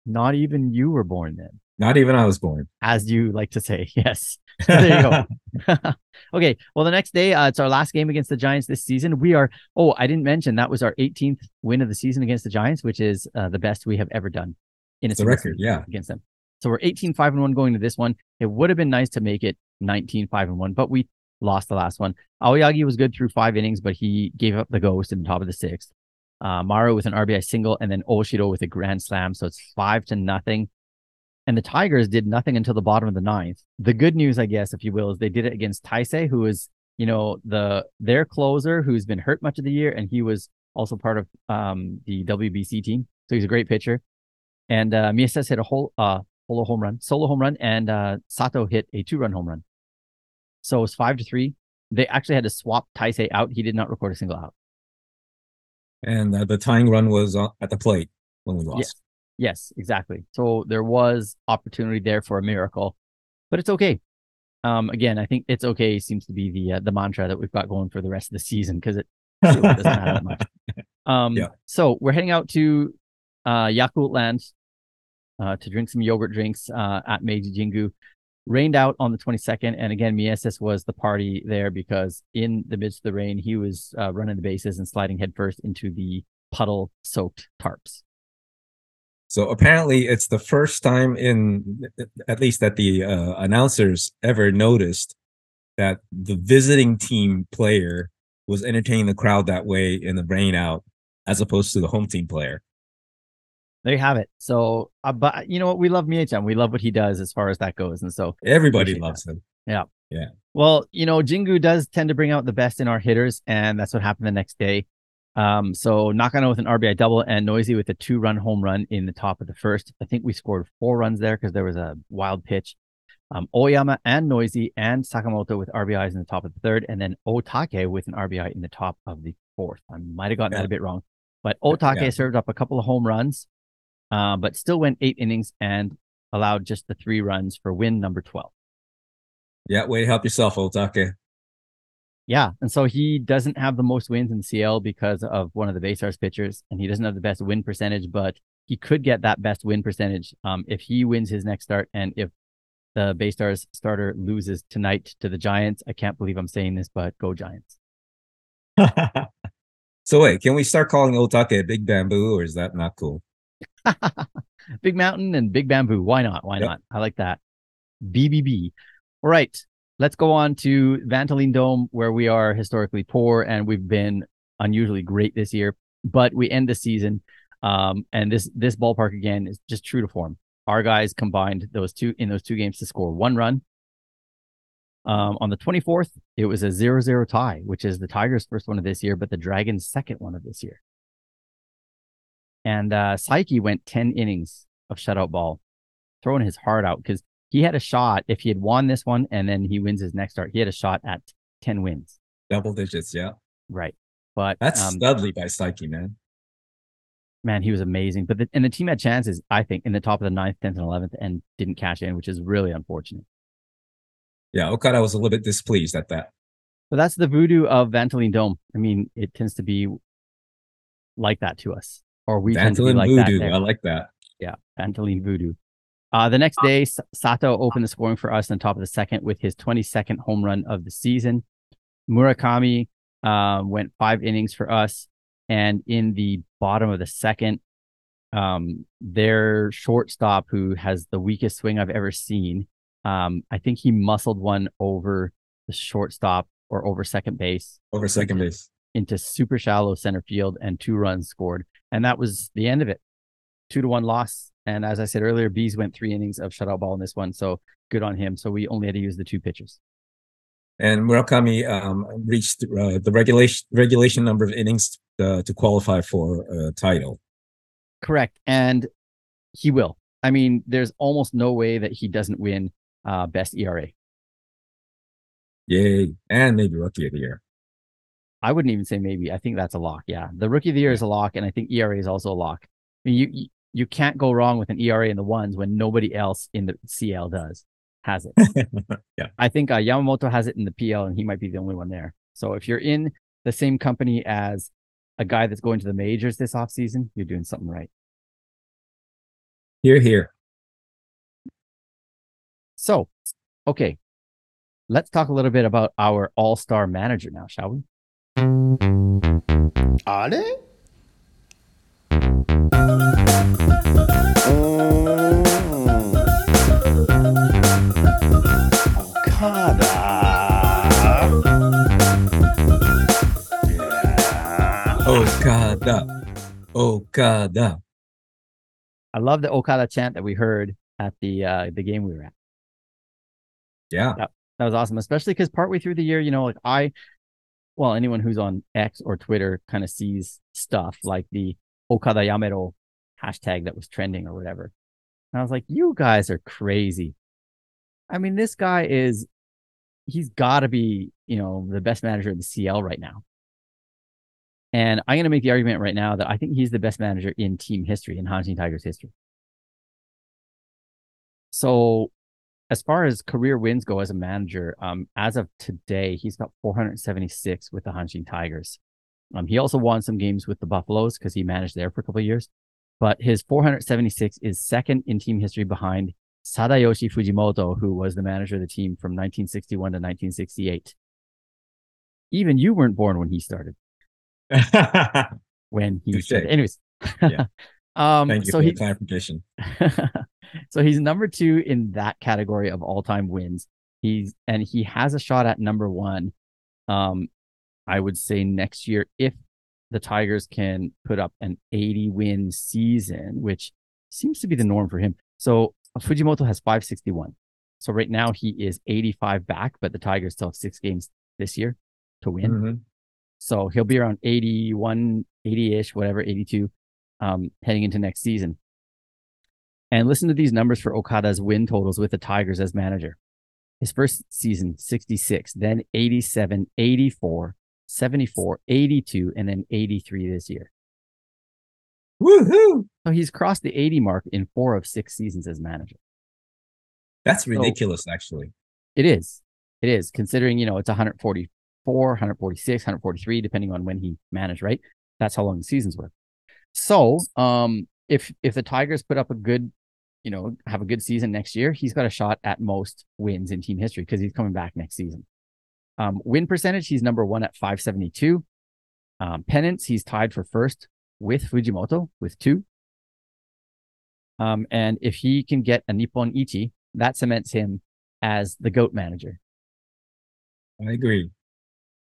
Not even you were born then. Not even I was born. as you like to say. Yes. there you go. okay. Well, the next day, uh, it's our last game against the Giants this season. We are, oh, I didn't mention that was our 18th win of the season against the Giants, which is uh, the best we have ever done in a record, yeah. against them. So we're 18 5 and 1 going to this one. It would have been nice to make it 19 5 and 1, but we lost the last one. Aoyagi was good through five innings, but he gave up the ghost in the top of the sixth. Uh, Maru with an RBI single, and then Oshiro with a grand slam. So it's five to nothing. And the Tigers did nothing until the bottom of the ninth. The good news, I guess, if you will, is they did it against Taisei, who is, you know, the their closer who's been hurt much of the year, and he was also part of um, the WBC team. So he's a great pitcher. And uh, hit a whole uh, solo home run, solo home run, and uh, Sato hit a two run home run. So it was five to three. They actually had to swap Taisei out. He did not record a single out. And uh, the tying run was uh, at the plate when we lost. Yes. Yes, exactly. So there was opportunity there for a miracle, but it's okay. Um, again, I think it's okay seems to be the uh, the mantra that we've got going for the rest of the season because it really doesn't matter that much. Um, Yeah. so we're heading out to uh, Yakult Land uh, to drink some yogurt drinks uh, at Meiji Jingu. Rained out on the 22nd, and again, Mieses was the party there because in the midst of the rain, he was uh, running the bases and sliding headfirst into the puddle-soaked tarps. So apparently, it's the first time in, at least that the uh, announcers ever noticed that the visiting team player was entertaining the crowd that way in the rain out, as opposed to the home team player. There you have it. So, uh, but you know what? We love Mie-chan. We love what he does as far as that goes. And so, Everybody loves him. Yeah. Yeah. Well, you know, Jingu does tend to bring out the best in our hitters, and that's what happened the next day. Um, so Nakano with an RBI double and Noisy with a two run home run in the top of the first. I think we scored four runs there because there was a wild pitch. Um, Oyama and Noisy and Sakamoto with RBIs in the top of the third, and then Otake with an RBI in the top of the fourth. I might have gotten that a bit wrong, but Otake Yeah. served up a couple of home runs, uh, but still went eight innings and allowed just the three runs for win number 12. Yeah, way to help yourself, Otake. Yeah, and so he doesn't have the most wins in CL because of one of the Bay Stars pitchers, and he doesn't have the best win percentage, but he could get that best win percentage um, if he wins his next start and if the Bay Stars starter loses tonight to the Giants. I can't believe I'm saying this, but go Giants. so wait, can we start calling Otake Big Bamboo, or is that not cool? Big Mountain and Big Bamboo. Why not? Why Yep. not? I like that. BBB. All right. Let's go on to Vantelin Dome, where we are historically poor and we've been unusually great this year. But we end the season, um, and this this ballpark again is just true to form. Our guys combined those two in those two games to score one run. Um, on the 24th, it was a 0-0 tie, which is the Tigers' first one of this year, but the Dragons' second one of this year. And uh, Saiki went 10 innings of shutout ball, throwing his heart out because he had a shot. If he had won this one and then he wins his next start, he had a shot at 10 wins. Double digits, yeah. Right. But That's um, studly by Saiki, man. man, he was amazing. But the, and the team had chances, I think, in the top of the ninth, 10th, and 11th and didn't cash in, which is really unfortunate. Yeah, Okada was a little bit displeased at that. But that's the voodoo of Vantelin Dome. I mean, it tends to be like that to us, or we tend to be like voodoo. that. there. I like that. Yeah, Vantelin Voodoo. Uh, the next day, Sato opened the scoring for us on top of the second with his 22nd home run of the season. Murakami um, went five innings for us. And in the bottom of the second, um, their shortstop, who has the weakest swing I've ever seen, um, I think he muscled one over the shortstop or over second base Over second base. into super shallow center field and two runs scored. And that was the end of it. Two to one loss. And as I said earlier, Bees went three innings of shutout ball in this one. So good on him. So we only had to use the two pitchers. And Murakami um, reached uh, the regulation regulation number of innings uh, to qualify for a title. Correct. And he will. I mean, there's almost no way that he doesn't win uh, best ERA. Yay! And maybe rookie of the year. I wouldn't even say maybe. I think that's a lock. Yeah. The rookie of the year is a lock. And I think ERA is also a lock. I mean, you, you, can't go wrong with an ERA in the ones when nobody else in the CL does, has it. Yeah. I think uh, Yamamoto has it in the PL and he might be the only one there. So if you're in the same company as a guy that's going to the majors this offseason, you're doing something right. Here, here. So, okay. Let's talk a little bit about our all star manager now, shall we? Are they? Okada. Okada. I love the Okada chant that we heard at the uh, the game we were at. Yeah. That was awesome, especially because partway through the year, you know, like I, well, anyone who's on X or Twitter kind of sees stuff like the Okada Yamero hashtag that was trending or whatever. And I was like, you guys are crazy. I mean, this guy is, he's got to be, you know, the best manager in the CL right now. And I'm going to make the argument right now that I think he's the best manager in team history, in Hanshin Tigers history. So as far as career wins go as a manager, um, as of today, he's got 476 with the Hanshin Tigers. Um, he also won some games with the Buffaloes because he managed there for a couple of years. But his 476 is second in team history behind Sadayoshi Fujimoto, who was the manager of the team from 1961 to 1968. Even you weren't born when he started. When he Touche. started. Anyways. Yeah. um, Thank you so for he, the clarification. so he's number two in that category of all-time wins. He's and he has a shot at number one. Um, I would say next year if the Tigers can put up an 80 win season, which seems to be the norm for him. So Fujimoto has 561. So right now he is 85 back, but the Tigers still have six games this year to win. Mhm. So he'll be around 81, 80 ish, whatever, 82, um, heading into next season. And listen to these numbers for Okada's win totals with the Tigers as manager. His first season, 66, then 87, 84, 74, 82, and then 83 this year. Woohoo! So he's crossed the 80 mark in four of six seasons as manager. That's ridiculous, actually. It is. It is considering, you know, it's 144, 146, 143, depending on when he managed, right? That's how long the seasons were. So, um, if if the Tigers put up a good, you know, have a good season next year, he's got a shot at most wins in team history because he's coming back next season. Um, win percentage, he's number one at 572. Um, pennants, he's tied for first with Fujimoto with two. Um, and if he can get a Nippon Ichi, that cements him as the GOAT manager. I agree.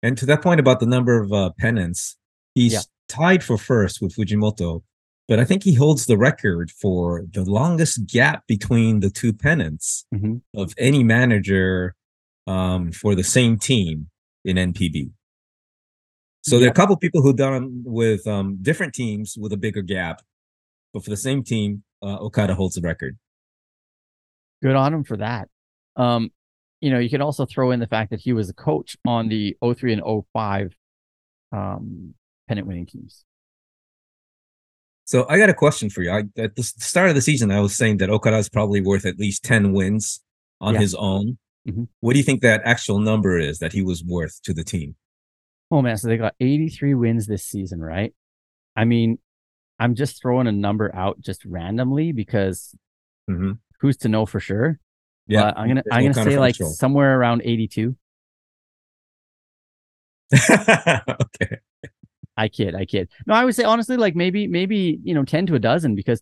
And to that point about the number of uh, pennants, he's Yeah. tied for first with Fujimoto, but I think he holds the record for the longest gap between the two pennants Mhm. of any manager um, for the same team in NPB. So there are a couple people who've done with um, different teams with a bigger gap, but for the same team, uh, Okada holds the record. Good on him for that. Um, you know, you could also throw in the fact that he was a coach on the 03 and 05 um, pennant winning teams. So I got a question for you. I, at the start of the season, I was saying that Okada is probably worth at least 10 wins on Yeah. his own. Mhm. What do you think that actual number is that he was worth to the team? Oh man, so they got 83 wins this season, right? I mean, I'm just throwing a number out just randomly because hmm who's to know for sure? Yeah, But I'm gonna there's I'm gonna say like counterfactual. somewhere around 82. okay. I kid, I kid. No, I would say honestly, like maybe maybe you know 10 to a dozen because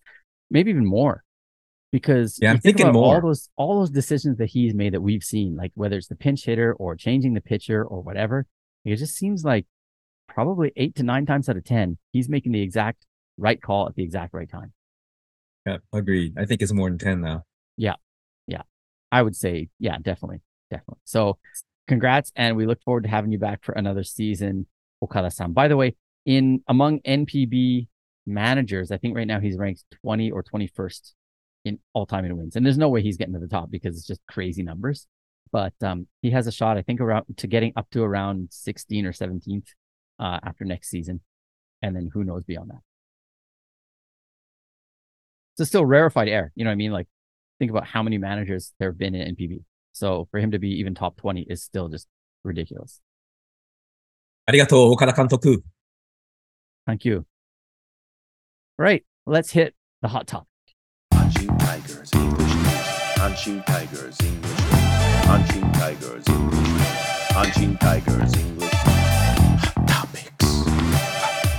maybe even more. Because Yeah, I'm think thinking about all those all those decisions that he's made that we've seen, like whether it's the pinch hitter or changing the pitcher or whatever, it just seems like probably eight to nine times out of ten, he's making the exact right call at the exact right time. Yeah, agreed. I think it's more than 10 though. Yeah, yeah. I would say, yeah, definitely, definitely. So, congrats, and we look forward to having you back for another season, Okada-san. By the way, in among NPB managers, I think right now he's ranked 20 or 21st in all time in wins, and there's no way he's getting to the top because it's just crazy numbers. But um, he has a shot, I think, around to getting up to around 16 or 17th uh, after next season, and then who knows beyond that. It's still rarefied air, you know what I mean? Like think about how many managers there have been in NPB. So for him to be even top 20 is still just ridiculous. ありがとう、岡田監督。 Thank you. Right. Let's hit the hot topic. Tigers English Tigers English Tigers English Tigers English. Hot topics.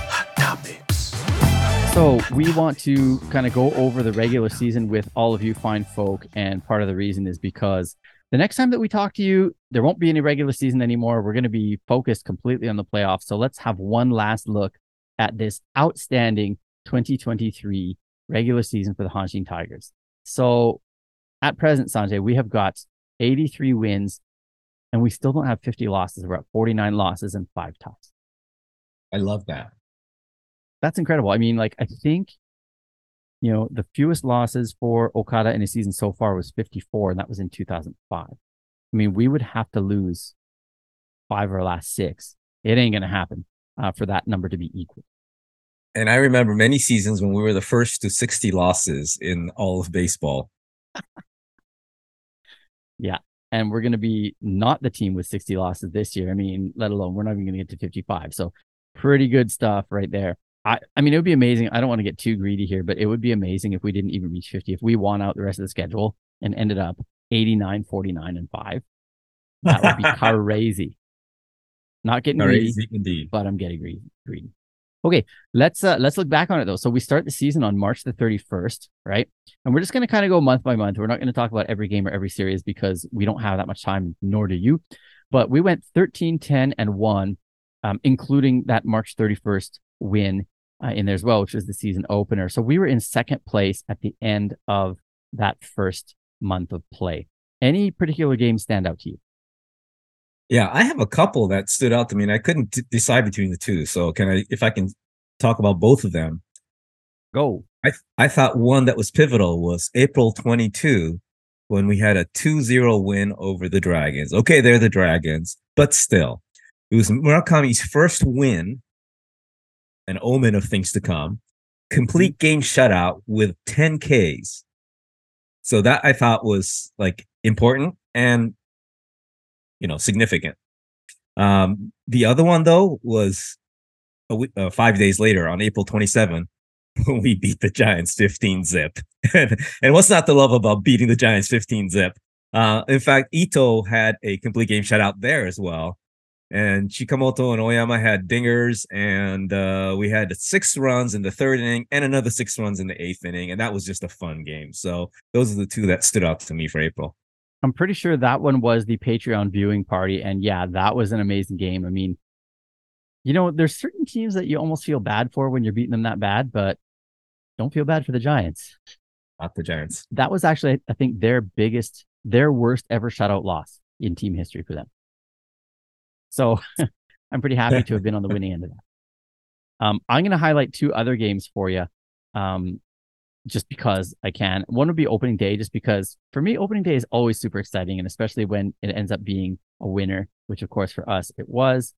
Hot topics. So we want to kind of go over the regular season with all of you fine folk. And part of the reason is because the next time that we talk to you, there won't be any regular season anymore. We're going to be focused completely on the playoffs. So let's have one last look at this outstanding 2023 regular season for the Hanshin Tigers. So at present, Sanjay, we have got 83 wins and we still don't have 50 losses. We're at 49 losses and five ties. I love that. That's incredible. I mean, like, I think, you know, the fewest losses for Okada in a season so far was 54, and that was in 2005. I mean, we would have to lose five or last six. It ain't going to happen uh, for that number to be equal. And I remember many seasons when we were the first to 60 losses in all of baseball. Yeah. And we're going to be not the team with 60 losses this year. I mean, let alone we're not even going to get to 55. So, pretty good stuff right there. I, I mean, it would be amazing. I don't want to get too greedy here, but it would be amazing if we didn't even reach 50. If we won out the rest of the schedule and ended up 89, 49, and 5, that would be crazy. Not getting greedy, Crazy indeed. but I'm getting greedy. greedy. Okay, let's uh let's look back on it though. So we start the season on March the 31st, right? And we're just gonna kind of go month by month. We're not gonna talk about every game or every series because we don't have that much time, nor do you. But we went 13, 10, and 1, um, including that March 31st win uh, in there as well, which was the season opener. So we were in second place at the end of that first month of play. Any particular game stand out to you? Yeah, I have a couple that stood out to me, and I couldn't d- decide between the two. So, can I, if I can talk about both of them? Go. I I thought one that was pivotal was April 22 when we had a 2-0 win over the Dragons. Okay, they're the Dragons, but still. It was Murakami's first win, an omen of things to come. Complete mm-hmm. game shutout with 10 Ks. So that I thought was like important and you know significant. Um, the other one though was a uh, five days later on April 27 when we beat the Giants 15 zip. and, and what's not to love about beating the Giants 15 zip? Uh, in fact, Ito had a complete game shutout there as well. And Chikamoto and Oyama had dingers, and uh, we had six runs in the third inning and another six runs in the eighth inning. And that was just a fun game. So those are the two that stood out to me for April. I'm pretty sure that one was the Patreon viewing party. And yeah, that was an amazing game. I mean, you know, there's certain teams that you almost feel bad for when you're beating them that bad, but don't feel bad for the Giants. Not the Giants. That was actually, I think, their biggest, their worst ever shutout loss in team history for them. So I'm pretty happy to have been on the winning end of that. Um, I'm going to highlight two other games for you, um, just because I can. One would be opening day, just because for me, opening day is always super exciting, and especially when it ends up being a winner, which of course for us it was.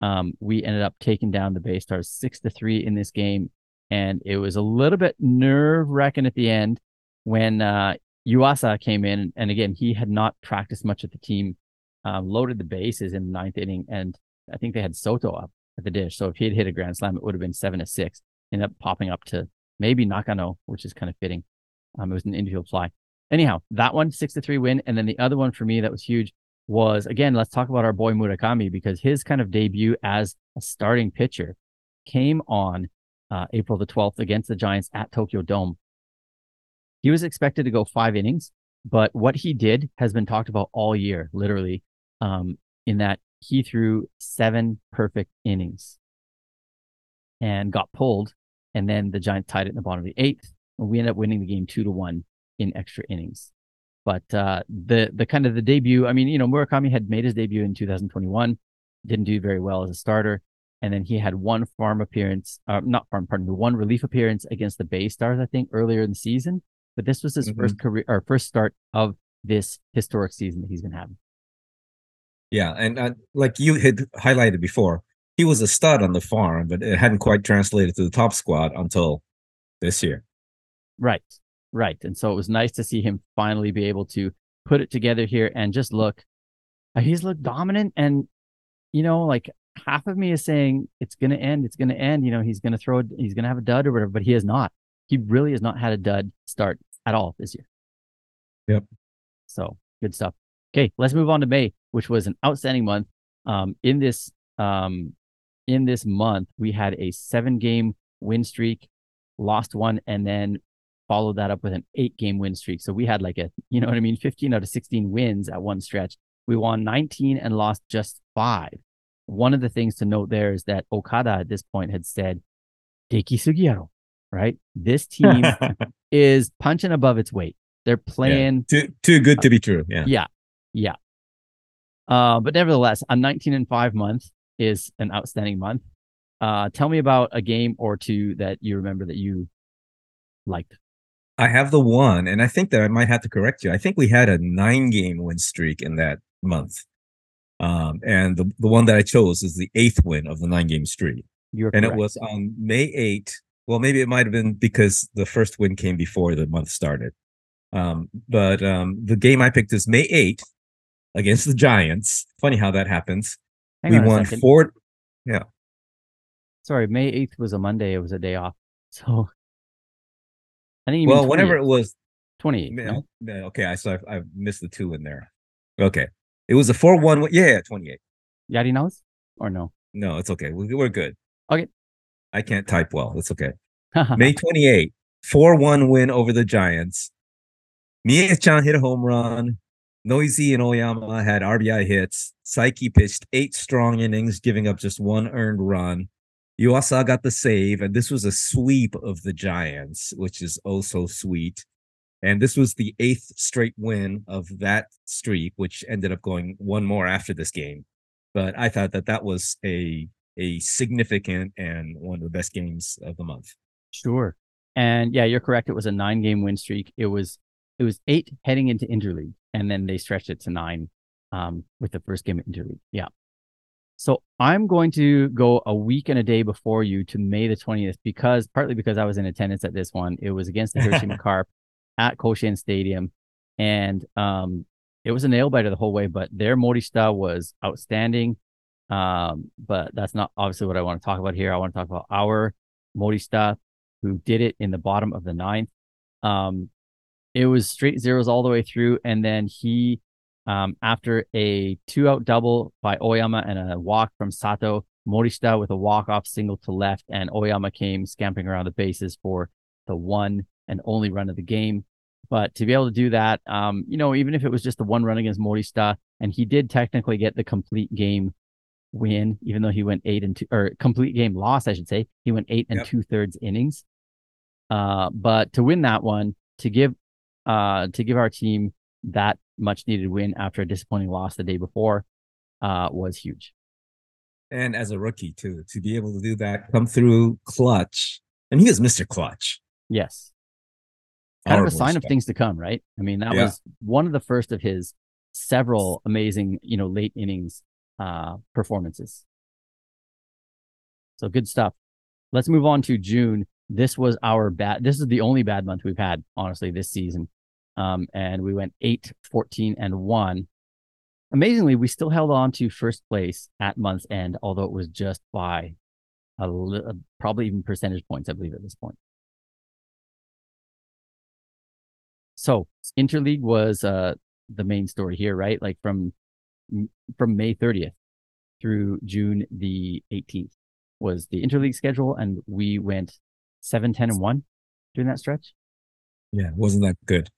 Um, we ended up taking down the Bay Stars six to three in this game, and it was a little bit nerve wracking at the end when uh, Yuasa came in, and again he had not practiced much at the team um, loaded the bases in the ninth inning, and I think they had Soto up at the dish. So if he had hit a grand slam, it would have been seven to six. Ended up popping up to maybe Nakano, which is kind of fitting. Um, it was an infield fly. Anyhow, that one six to three win, and then the other one for me that was huge was again. Let's talk about our boy Murakami because his kind of debut as a starting pitcher came on uh, April the twelfth against the Giants at Tokyo Dome. He was expected to go five innings, but what he did has been talked about all year, literally um, in that he threw seven perfect innings and got pulled. And then the Giants tied it in the bottom of the eighth. And we ended up winning the game two to one in extra innings. But uh, the the kind of the debut, I mean, you know, Murakami had made his debut in 2021, didn't do very well as a starter, and then he had one farm appearance, uh, not farm, pardon me, one relief appearance against the Bay Stars, I think, earlier in the season. But this was his Mhm. first career or first start of this historic season that he's been having. Yeah, and uh, like you had highlighted before, he was a stud on the farm, but it hadn't quite translated to the top squad until this year. Right. Right. And so it was nice to see him finally be able to put it together here and just look. uh, He's looked dominant. And, you know, like half of me is saying it's going to end. It's going to end. You know, he's going to throw, it- he's going to have a dud or whatever, but he has not. He really has not had a dud start at all this year. Yep. So good stuff. Okay. Let's move on to May, which was an outstanding month. Um, in this, um, in this month, we had a seven game win streak, lost one, and then followed that up with an eight game win streak. So we had like a, you know what I mean, 15 out of 16 wins at one stretch. We won 19 and lost just five. One of the things to note there is that Okada at this point had said, Deki Sugiyaro, right? This team is punching above its weight. They're playing too too good to be true. Yeah. yeah. Yeah. Uh, but nevertheless, a 19 and 5 month is an outstanding month. Uh, tell me about a game or two that you remember that you liked. I have the one, and I think that I might have to correct you. I think we had a nine game win streak in that month. Um, and the, the one that I chose is the eighth win of the nine game streak. You're And it was on May 8th. Well, maybe it might have been because the first win came before the month started. Um, but um, the game I picked is May 8th against the Giants. Funny how that happens. Hang we won second. four. Sorry, May 8th was a Monday. It was a day off. So I think you Well, mean whenever it was 28. Ma- no? Okay, I saw, I, missed the two in there. Okay, it was a four-one. Yeah, yeah, twenty-eight. Yadi knows or no? No, it's okay. We, we're good. Okay. I can't type well. It's okay. May 28, 4-1 win over the Giants. Mie-chan hit a home run. Noisy and Oyama had RBI hits. Saiki pitched eight strong innings, giving up just one earned run. Yuasa got the save, and this was a sweep of the Giants, which is oh so sweet. And this was the eighth straight win of that streak, which ended up going one more after this game. But I thought that that was a a significant and one of the best games of the month. Sure. And yeah, you're correct. It was a nine game win streak. It was it was eight heading into interleague, and then they stretched it to nine um, with the first game of interleague. Yeah. So I'm going to go a week and a day before you to May the 20th because partly because I was in attendance at this one. It was against the Hiroshima Carp at Koshien Stadium. And um, it was a nail biter the whole way, but their Morishita was outstanding. Um, but that's not obviously what I want to talk about here. I want to talk about our Morishita who did it in the bottom of the ninth. Um, it was straight zeros all the way through. And then he um, after a two out double by Oyama and a walk from Sato, Morishita with a walk off single to left, and Oyama came scampering around the bases for the one and only run of the game. But to be able to do that, um, you know, even if it was just the one run against Morishita, and he did technically get the complete game win, even though he went eight and two or complete game loss, I should say. He went eight and Yep. two thirds innings. Uh, but to win that one, to give uh to give our team that much needed win after a disappointing loss the day before uh was huge. And as a rookie too, to be able to do that, come through clutch, and he was Mr. Clutch. Yes. Kind of a sign of things to come, right? I mean, that Yeah. was one of the first of his several amazing, you know, late innings uh performances. So good stuff. Let's move on to June. This was our bad this is the only bad month we've had, honestly, this season. Um, and we went 8, 14, and 1. Amazingly, we still held on to first place at month's end, although it was just by a li- probably even percentage points, I believe, at this point. So interleague was uh the main story here, right? Like from from May 30th through June the 18th was the interleague schedule, and we went 7, 10, and 1 during that stretch. Yeah, wasn't that good?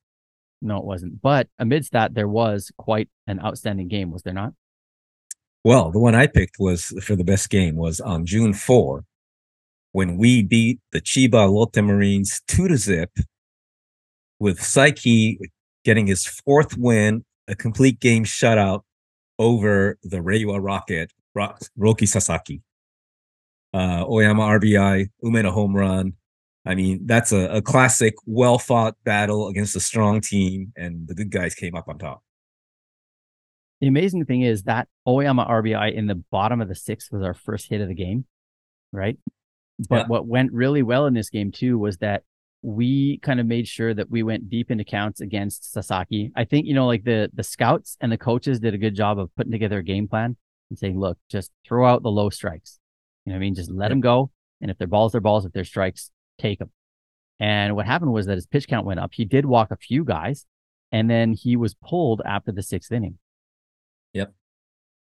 No, it wasn't. But amidst that, there was quite an outstanding game, was there not? Well, the one I picked was for the best game was on June 4 when we beat the Chiba Lotte Marines 2 to zip with Saiki getting his fourth win, a complete game shutout over the Reiwa Rocket, Ro- Roki Sasaki. Uh, Oyama RBI, Umeno home run. I mean, that's a, a classic, well fought battle against a strong team, and the good guys came up on top. The amazing thing is that Oyama RBI in the bottom of the sixth was our first hit of the game, right? But Yeah. what went really well in this game too was that we kind of made sure that we went deep into counts against Sasaki. I think you know, like the the scouts and the coaches did a good job of putting together a game plan and saying, "Look, just throw out the low strikes. You know, what I mean, just let them go, and if they're balls, they're balls. If they're strikes, take them." And what happened was that his pitch count went up. He did walk a few guys, and then he was pulled after the sixth inning. Yep.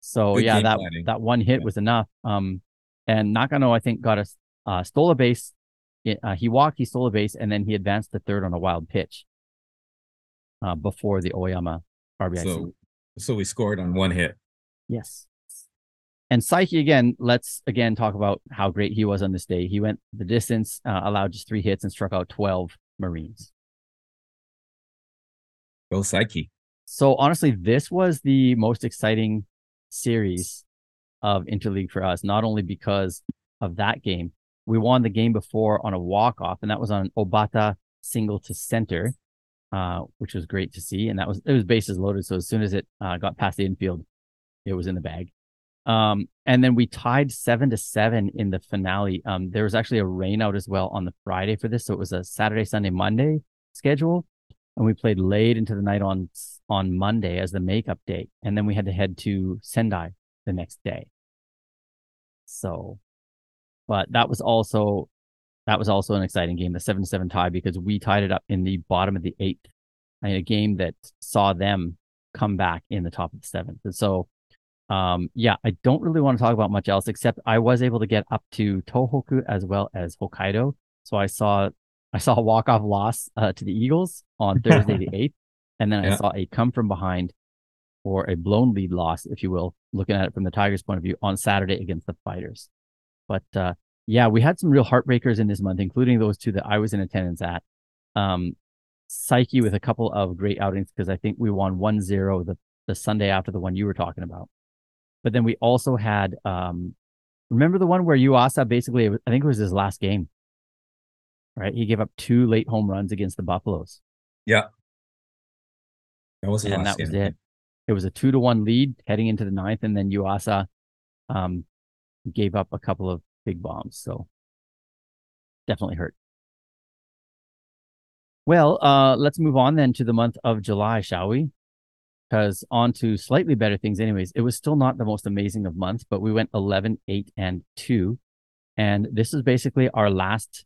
So Good yeah, that planning. that one hit Yeah. was enough. Um, and Nakano I think got a uh, stole a base. Uh, he walked, he stole a base, and then he advanced to third on a wild pitch. Uh, before the Oyama RBI. So, so we scored on one hit. Yes. And Saiki again. Let's again talk about how great he was on this day. He went the distance, uh, allowed just three hits, and struck out twelve Marines. Go Saiki. So honestly, this was the most exciting series of interleague for us, not only because of that game. We won the game before on a walk off, and that was on Obata single to center, uh, which was great to see. And that was it was bases loaded. So as soon as it uh, got past the infield, it was in the bag. Um, and then we tied seven to seven in the finale. Um, there was actually a rain out as well on the Friday for this, so it was a Saturday, Sunday, Monday schedule and we played late into the night on on Monday as the makeup date, and then we had to head to Sendai the next day. So, but that was also that was also an exciting game, the seven to seven tie, because we tied it up in the bottom of the eighth, in a game that saw them come back in the top of the seventh. And so, um, yeah, I don't really want to talk about much else except I was able to get up to Tohoku as well as Hokkaido. So I saw I saw a walk off loss uh, to the Eagles on Thursday the eighth, and then I saw a come from behind or a blown lead loss, if you will, looking at it from the Tigers' point of view on Saturday against the Fighters. But uh, yeah, we had some real heartbreakers in this month, including those two that I was in attendance at. Um, Saiki with a couple of great outings because I think we won 1-0 the the Sunday after the one you were talking about. But then we also had um remember the one where Yuasa basically I think it was his last game. Right? He gave up two late home runs against the Buffaloes. Yeah. That was and that was it. It was a two to one lead heading into the ninth, and then Yuasa um, gave up a couple of big bombs. So definitely hurt. Well, uh, let's move on then to the month of July, shall we? Because on to slightly better things, anyways. It was still not the most amazing of months, but we went 11, 8, and 2. And this is basically our last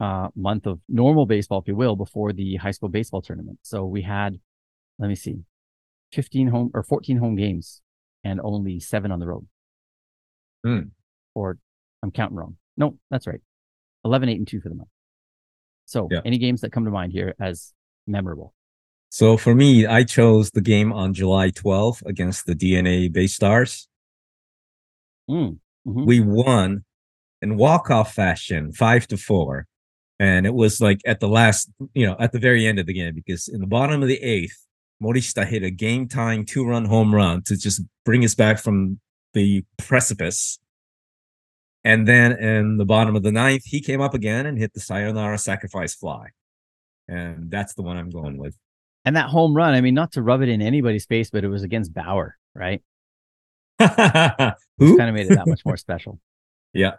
uh, month of normal baseball, if you will, before the high school baseball tournament. So we had, let me see, 15 home or 14 home games and only seven on the road. Hmm. Or I'm counting wrong. No, that's right. 11, 8, and 2 for the month. So Yeah. any games that come to mind here as memorable? So for me, I chose the game on July 12th against the DeNA Bay Stars. Mm, mhm. We won in walk-off fashion, five to four. And it was like at the last, you know, at the very end of the game, because in the bottom of the eighth, Morishita hit a game tying two-run home run to just bring us back from the precipice. And then in the bottom of the ninth, he came up again and hit the sayonara sacrifice fly. And that's the one I'm going with. And that home run, I mean, not to rub it in anybody's face, but it was against Bauer, right? Who? Kind of made it that much more special. Yeah.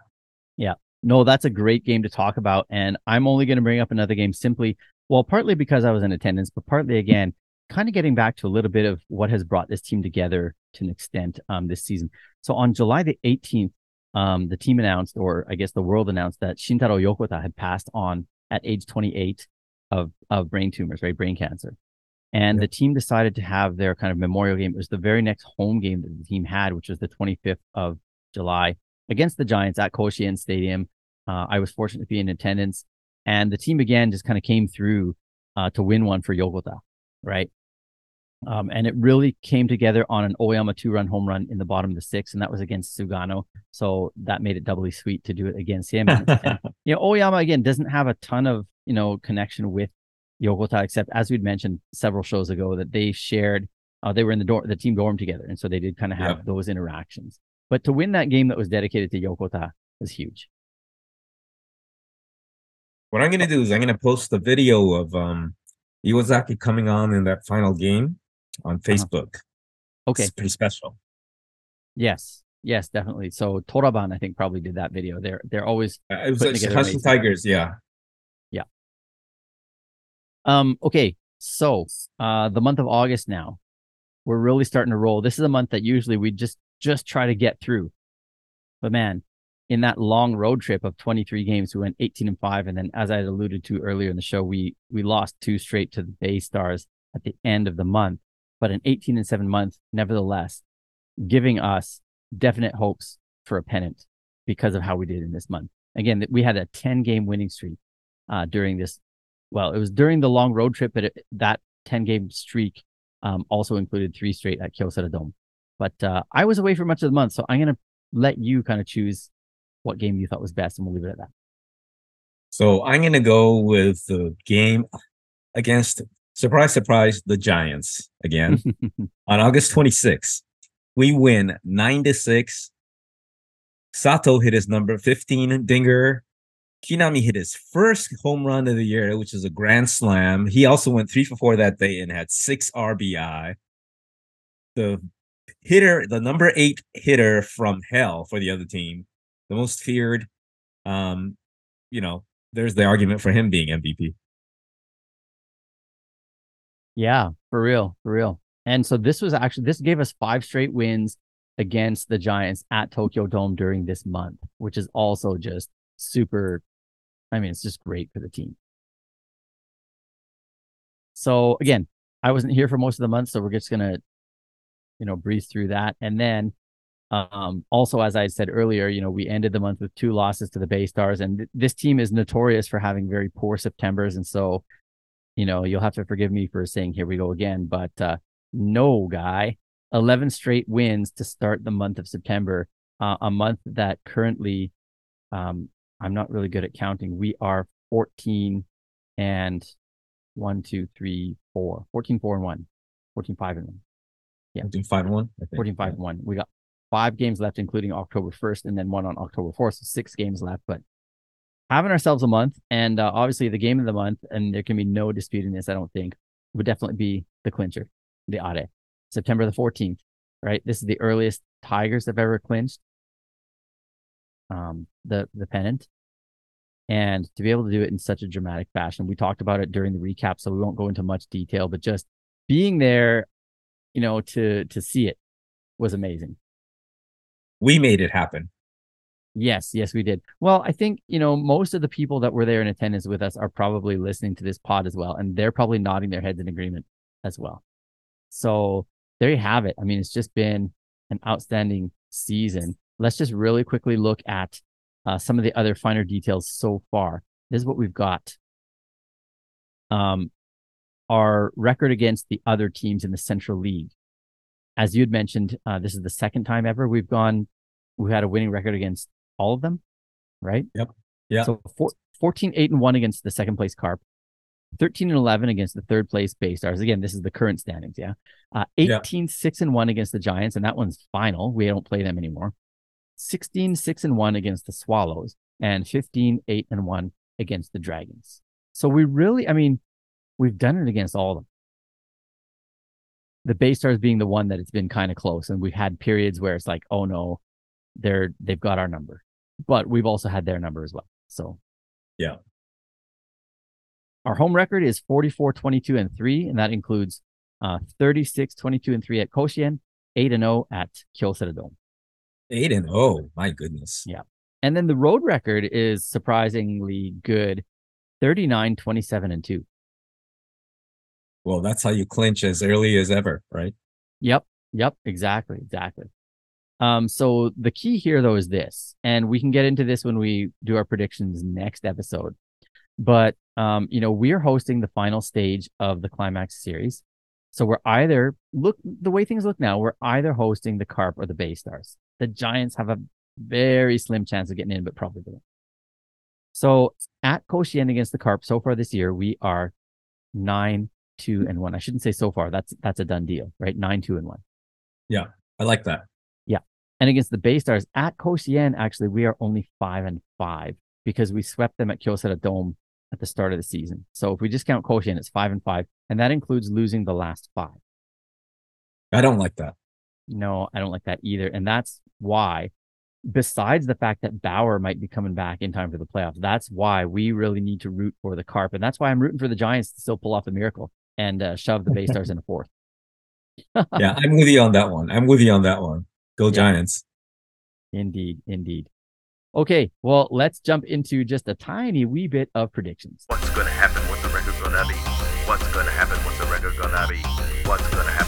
Yeah. No, that's a great game to talk about. And I'm only going to bring up another game simply, well, partly because I was in attendance, but partly again, kind of getting back to a little bit of what has brought this team together to an extent um, this season. So on July the 18th, um, the team announced, or I guess the world announced that Shintaro Yokota had passed on at age 28 of, of brain tumors, right? Brain cancer. And Yeah. the team decided to have their kind of memorial game. It was the very next home game that the team had, which was the 25th of July against the Giants at Koshien Stadium. Uh, I was fortunate to be in attendance, and the team again just kind of came through uh, to win one for Yokota, right? Um, and it really came together on an Oyama two-run home run in the bottom of the sixth, and that was against Sugano. So that made it doubly sweet to do it against him. And, you know, Oyama again doesn't have a ton of you know connection with Yokota, except as we'd mentioned several shows ago that they shared. Uh, they were in the dorm, the team dorm together, and so they did kind of have Yeah. those interactions. But to win that game that was dedicated to Yokota was huge. What I'm gonna do is I'm gonna post the video of um Iwazaki coming on in that final game on Facebook. Uh-huh. Okay. It's pretty special. Yes. Yes, definitely. So Toraban, I think, probably did that video. They're they're always Uh, It was like together Hanshin amazing. Tigers, yeah. Um okay. So uh the month of August now. We're really starting to roll. This is a month that usually we just just try to get through. But man, in that long road trip of 23 games, we went 18 and 5. And then as I alluded to earlier in the show, we we lost two straight to the Bay Stars at the end of the month. But an 18 and 7 month, nevertheless, giving us definite hopes for a pennant because of how we did in this month. Again, we had a 10 game winning streak uh, during this. Well, it was during the long road trip, but it, that 10 game streak um, also included three straight at Kyocera Dome. But uh, I was away for much of the month, so I'm going to let you kind of choose what game you thought was best, and we'll leave it at that. So I'm gonna go with the game against surprise, surprise, the Giants again on August 26th. We win nine to six. Sato hit his number 15 dinger. Kinami hit his first home run of the year, which is a grand slam. He also went three for four that day and had six RBI. The hitter, the number eight hitter from hell for the other team, the most feared. Um, you know, there's the argument for him being MVP. Yeah, for real, for real. And so this was actually this gave us five straight wins against the Giants at Tokyo Dome during this month, which is also just super. I mean, it's just great for the team. So again, I wasn't here for most of the month, so we're just gonna, you know, breeze through that. And then, um, also as I said earlier, you know, we ended the month with two losses to the Bay Stars, and th- this team is notorious for having very poor September's, and so you know, you'll have to forgive me for saying here we go again, but uh, no guy, 11 straight wins to start the month of September, uh, a month that currently, um, I'm not really good at counting. We are 14 and one, two, three, four. 14, 4, and 1. 14, 5, and 1. Yeah. Doing five and one. I think. 14, 5, and 1. We got five games left, including October 1st, and then one on October 4th. So six games left. But having ourselves a month, and uh, obviously the game of the month, and there can be no disputing this, I don't think, would definitely be the clincher, the Ade. September the 14th, right? This is the earliest Tigers have ever clinched um, the the pennant, and to be able to do it in such a dramatic fashion. We talked about it during the recap, so we won't go into much detail. But just being there, you know, to to see it was amazing. We made it happen. Yes, yes, we did. Well, I think, you know, most of the people that were there in attendance with us are probably listening to this pod as well, and they're probably nodding their heads in agreement as well. So there you have it. I mean, it's just been an outstanding season. Let's just really quickly look at uh, some of the other finer details so far. This is what we've got. Um, our record against the other teams in the Central League. As you had mentioned, uh, this is the second time ever we've gone, we've had a winning record against all of them, right? Yep. Yeah. So four, 14, 8, and 1 against the second place Carp, 13 and 11 against the third place Bay Stars. Again, this is the current standings. Yeah. Uh, 18, Yeah. 6 and 1 against the Giants, and that one's final. We don't play them anymore. 16, 6 and 1 against the Swallows, and 15, 8 and 1 against the Dragons. So we really, I mean, we've done it against all of them. The Bay Stars being the one that it's been kind of close, and we've had periods where it's like, oh no, they're they've got our number, but we've also had their number as well. So Yeah. our home record is 44, 22, and 3, and that includes uh 36, 22, and 3 at Koshien, 8 and 0 at Kyocera Dome. Eight and oh my goodness. Yeah. And then the road record is surprisingly good 39, 27, and 2. Well, that's how you clinch as early as ever, right? Yep. Yep. Exactly. Exactly. Um, so the key here though is this, and we can get into this when we do our predictions next episode. But um, you know, we're hosting the final stage of the climax series. So we're either look the way things look now, we're either hosting the Carp or the Bay Stars. The Giants have a very slim chance of getting in, but probably will. So at Koshien against the Carp so far this year, we are nine, two, and one. I shouldn't say so far. That's that's a done deal, right? Nine, two, and one. Yeah, I like that. Yeah. And against the Bay Stars at Koshien, actually, we are only five and five because we swept them at Kyocera Dome at the start of the season. So if we just count Koshien, it's five and five, and that includes losing the last five. I don't like that. No, I don't like that either. And that's why, besides the fact that Bauer might be coming back in time for the playoffs, that's why we really need to root for the Carp. And that's why I'm rooting for the Giants to still pull off the miracle and uh, shove the Bay Stars in a fourth. Yeah, I'm with you on that one. I'm with you on that one. Go Yeah. Giants. Indeed, indeed. Okay, well, let's jump into just a tiny wee bit of predictions. What's gonna happen? What's the record gonna be? What's gonna happen? What's the record gonna be? What's gonna happen?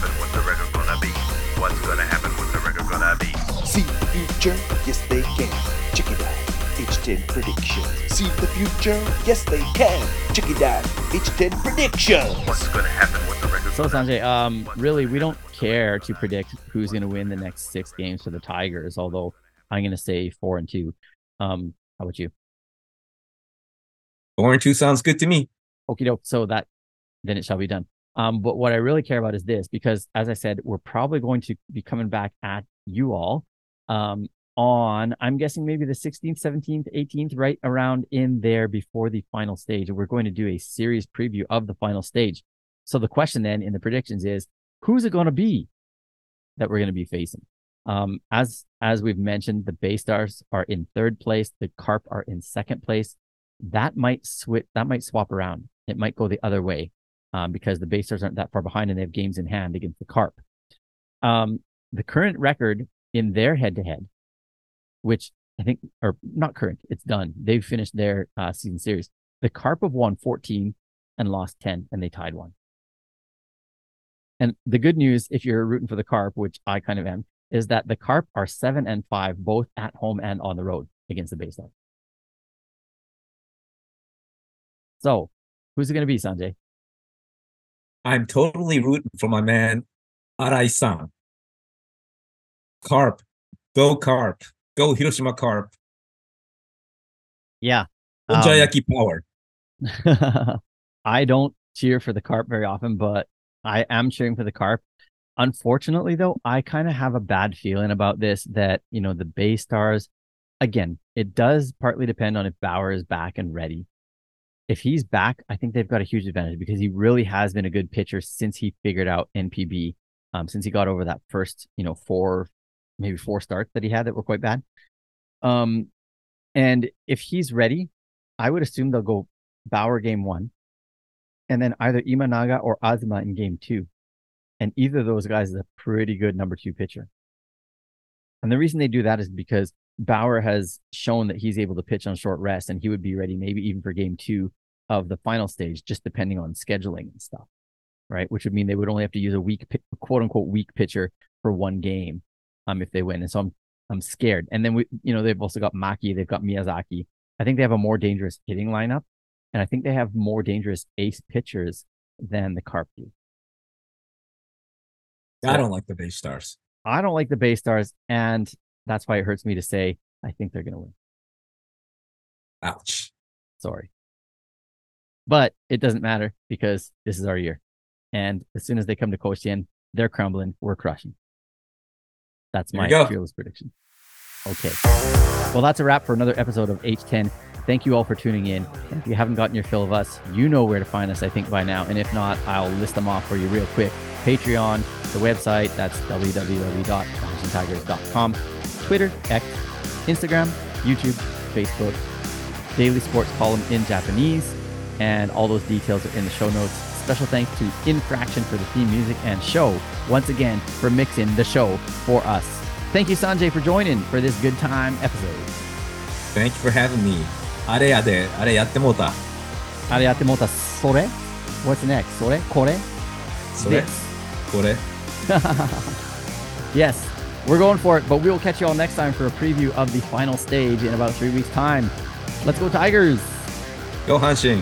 See the future? Yes, they can. Check it out. H10 predictions. See the future? Yes, they can. Check it out. H10 predictions. What's gonna happen? with the record So Sanjay, um, really, we don't care to predict who's going to win the next six games for the Tigers. Although I'm going to say four and two. Um, how about you? Four and two sounds good to me. Okie doke. So that then it shall be done. Um, but what I really care about is this because, as I said, we're probably going to be coming back at you all um, on, I'm guessing maybe the 16th, 17th, 18th, right around in there before the final stage. We're going to do a series preview of the final stage. So the question then in the predictions is who's it going to be that we're going to be facing? Um, as as we've mentioned, the Bay Stars are in third place, the Carp are in second place. That might switch. That might swap around. It might go the other way um, because the Bay Stars aren't that far behind and they have games in hand against the Carp. Um, the current record in their head-to-head, which I think, are not current, it's done. They've finished their uh, season series. The Carp have won 14 and lost 10, and they tied one. And the good news, if you're rooting for the Carp, which I kind of am, is that the Carp are seven and five, both at home and on the road against the Stars. So, who's it going to be, Sanjay? I'm totally rooting for my man Arai-san. Carp. Go Carp. Go Hiroshima Carp. Yeah. Um, power. I don't cheer for the carp very often, but I am cheering for the carp. Unfortunately, though, I kind of have a bad feeling about this that, you know, the Bay Stars, again, it does partly depend on if Bauer is back and ready. If he's back, I think they've got a huge advantage because he really has been a good pitcher since he figured out NPB, um, since he got over that first, you know, four, maybe four starts that he had that were quite bad. Um, and if he's ready, I would assume they'll go Bauer game one, and then either Imanaga or Azuma in game two. And either of those guys is a pretty good number two pitcher. And the reason they do that is because Bauer has shown that he's able to pitch on short rest and he would be ready maybe even for game two of the final stage, just depending on scheduling and stuff. Right. Which would mean they would only have to use a weak, quote unquote, weak pitcher for one game um, if they win. And so I'm, I'm scared. And then we, you know, they've also got Maki, they've got Miyazaki. I think they have a more dangerous hitting lineup. And I think they have more dangerous ace pitchers than the Carp do. I don't like the Bay Stars. I don't like the Bay Stars, and that's why it hurts me to say I think they're going to win. Ouch. Sorry. But it doesn't matter because this is our year. And as soon as they come to Koshien, they're crumbling. We're crushing. That's There my fearless prediction. Okay. Well, that's a wrap for another episode of H10. Thank you all for tuning in. And if you haven't gotten your fill of us, you know where to find us, I think, by now. And if not, I'll list them off for you real quick. Patreon, the website, that's www.tigers.com, Twitter, X, Instagram, YouTube, Facebook, daily sports column in Japanese, and all those details are in the show notes. Special thanks to Infraction for the theme music and show, once again, for mixing the show for us. Thank you, Sanjay, for joining for this good time episode. Thank you for having me. あれやで、あれやってもうた。あれやってもうた、それ What's next? それこれそれ This. これ Yes, we're going for it, but we will catch you all next time for a preview of the final stage in about three weeks' time. Let's go, Tigers! Go 阪神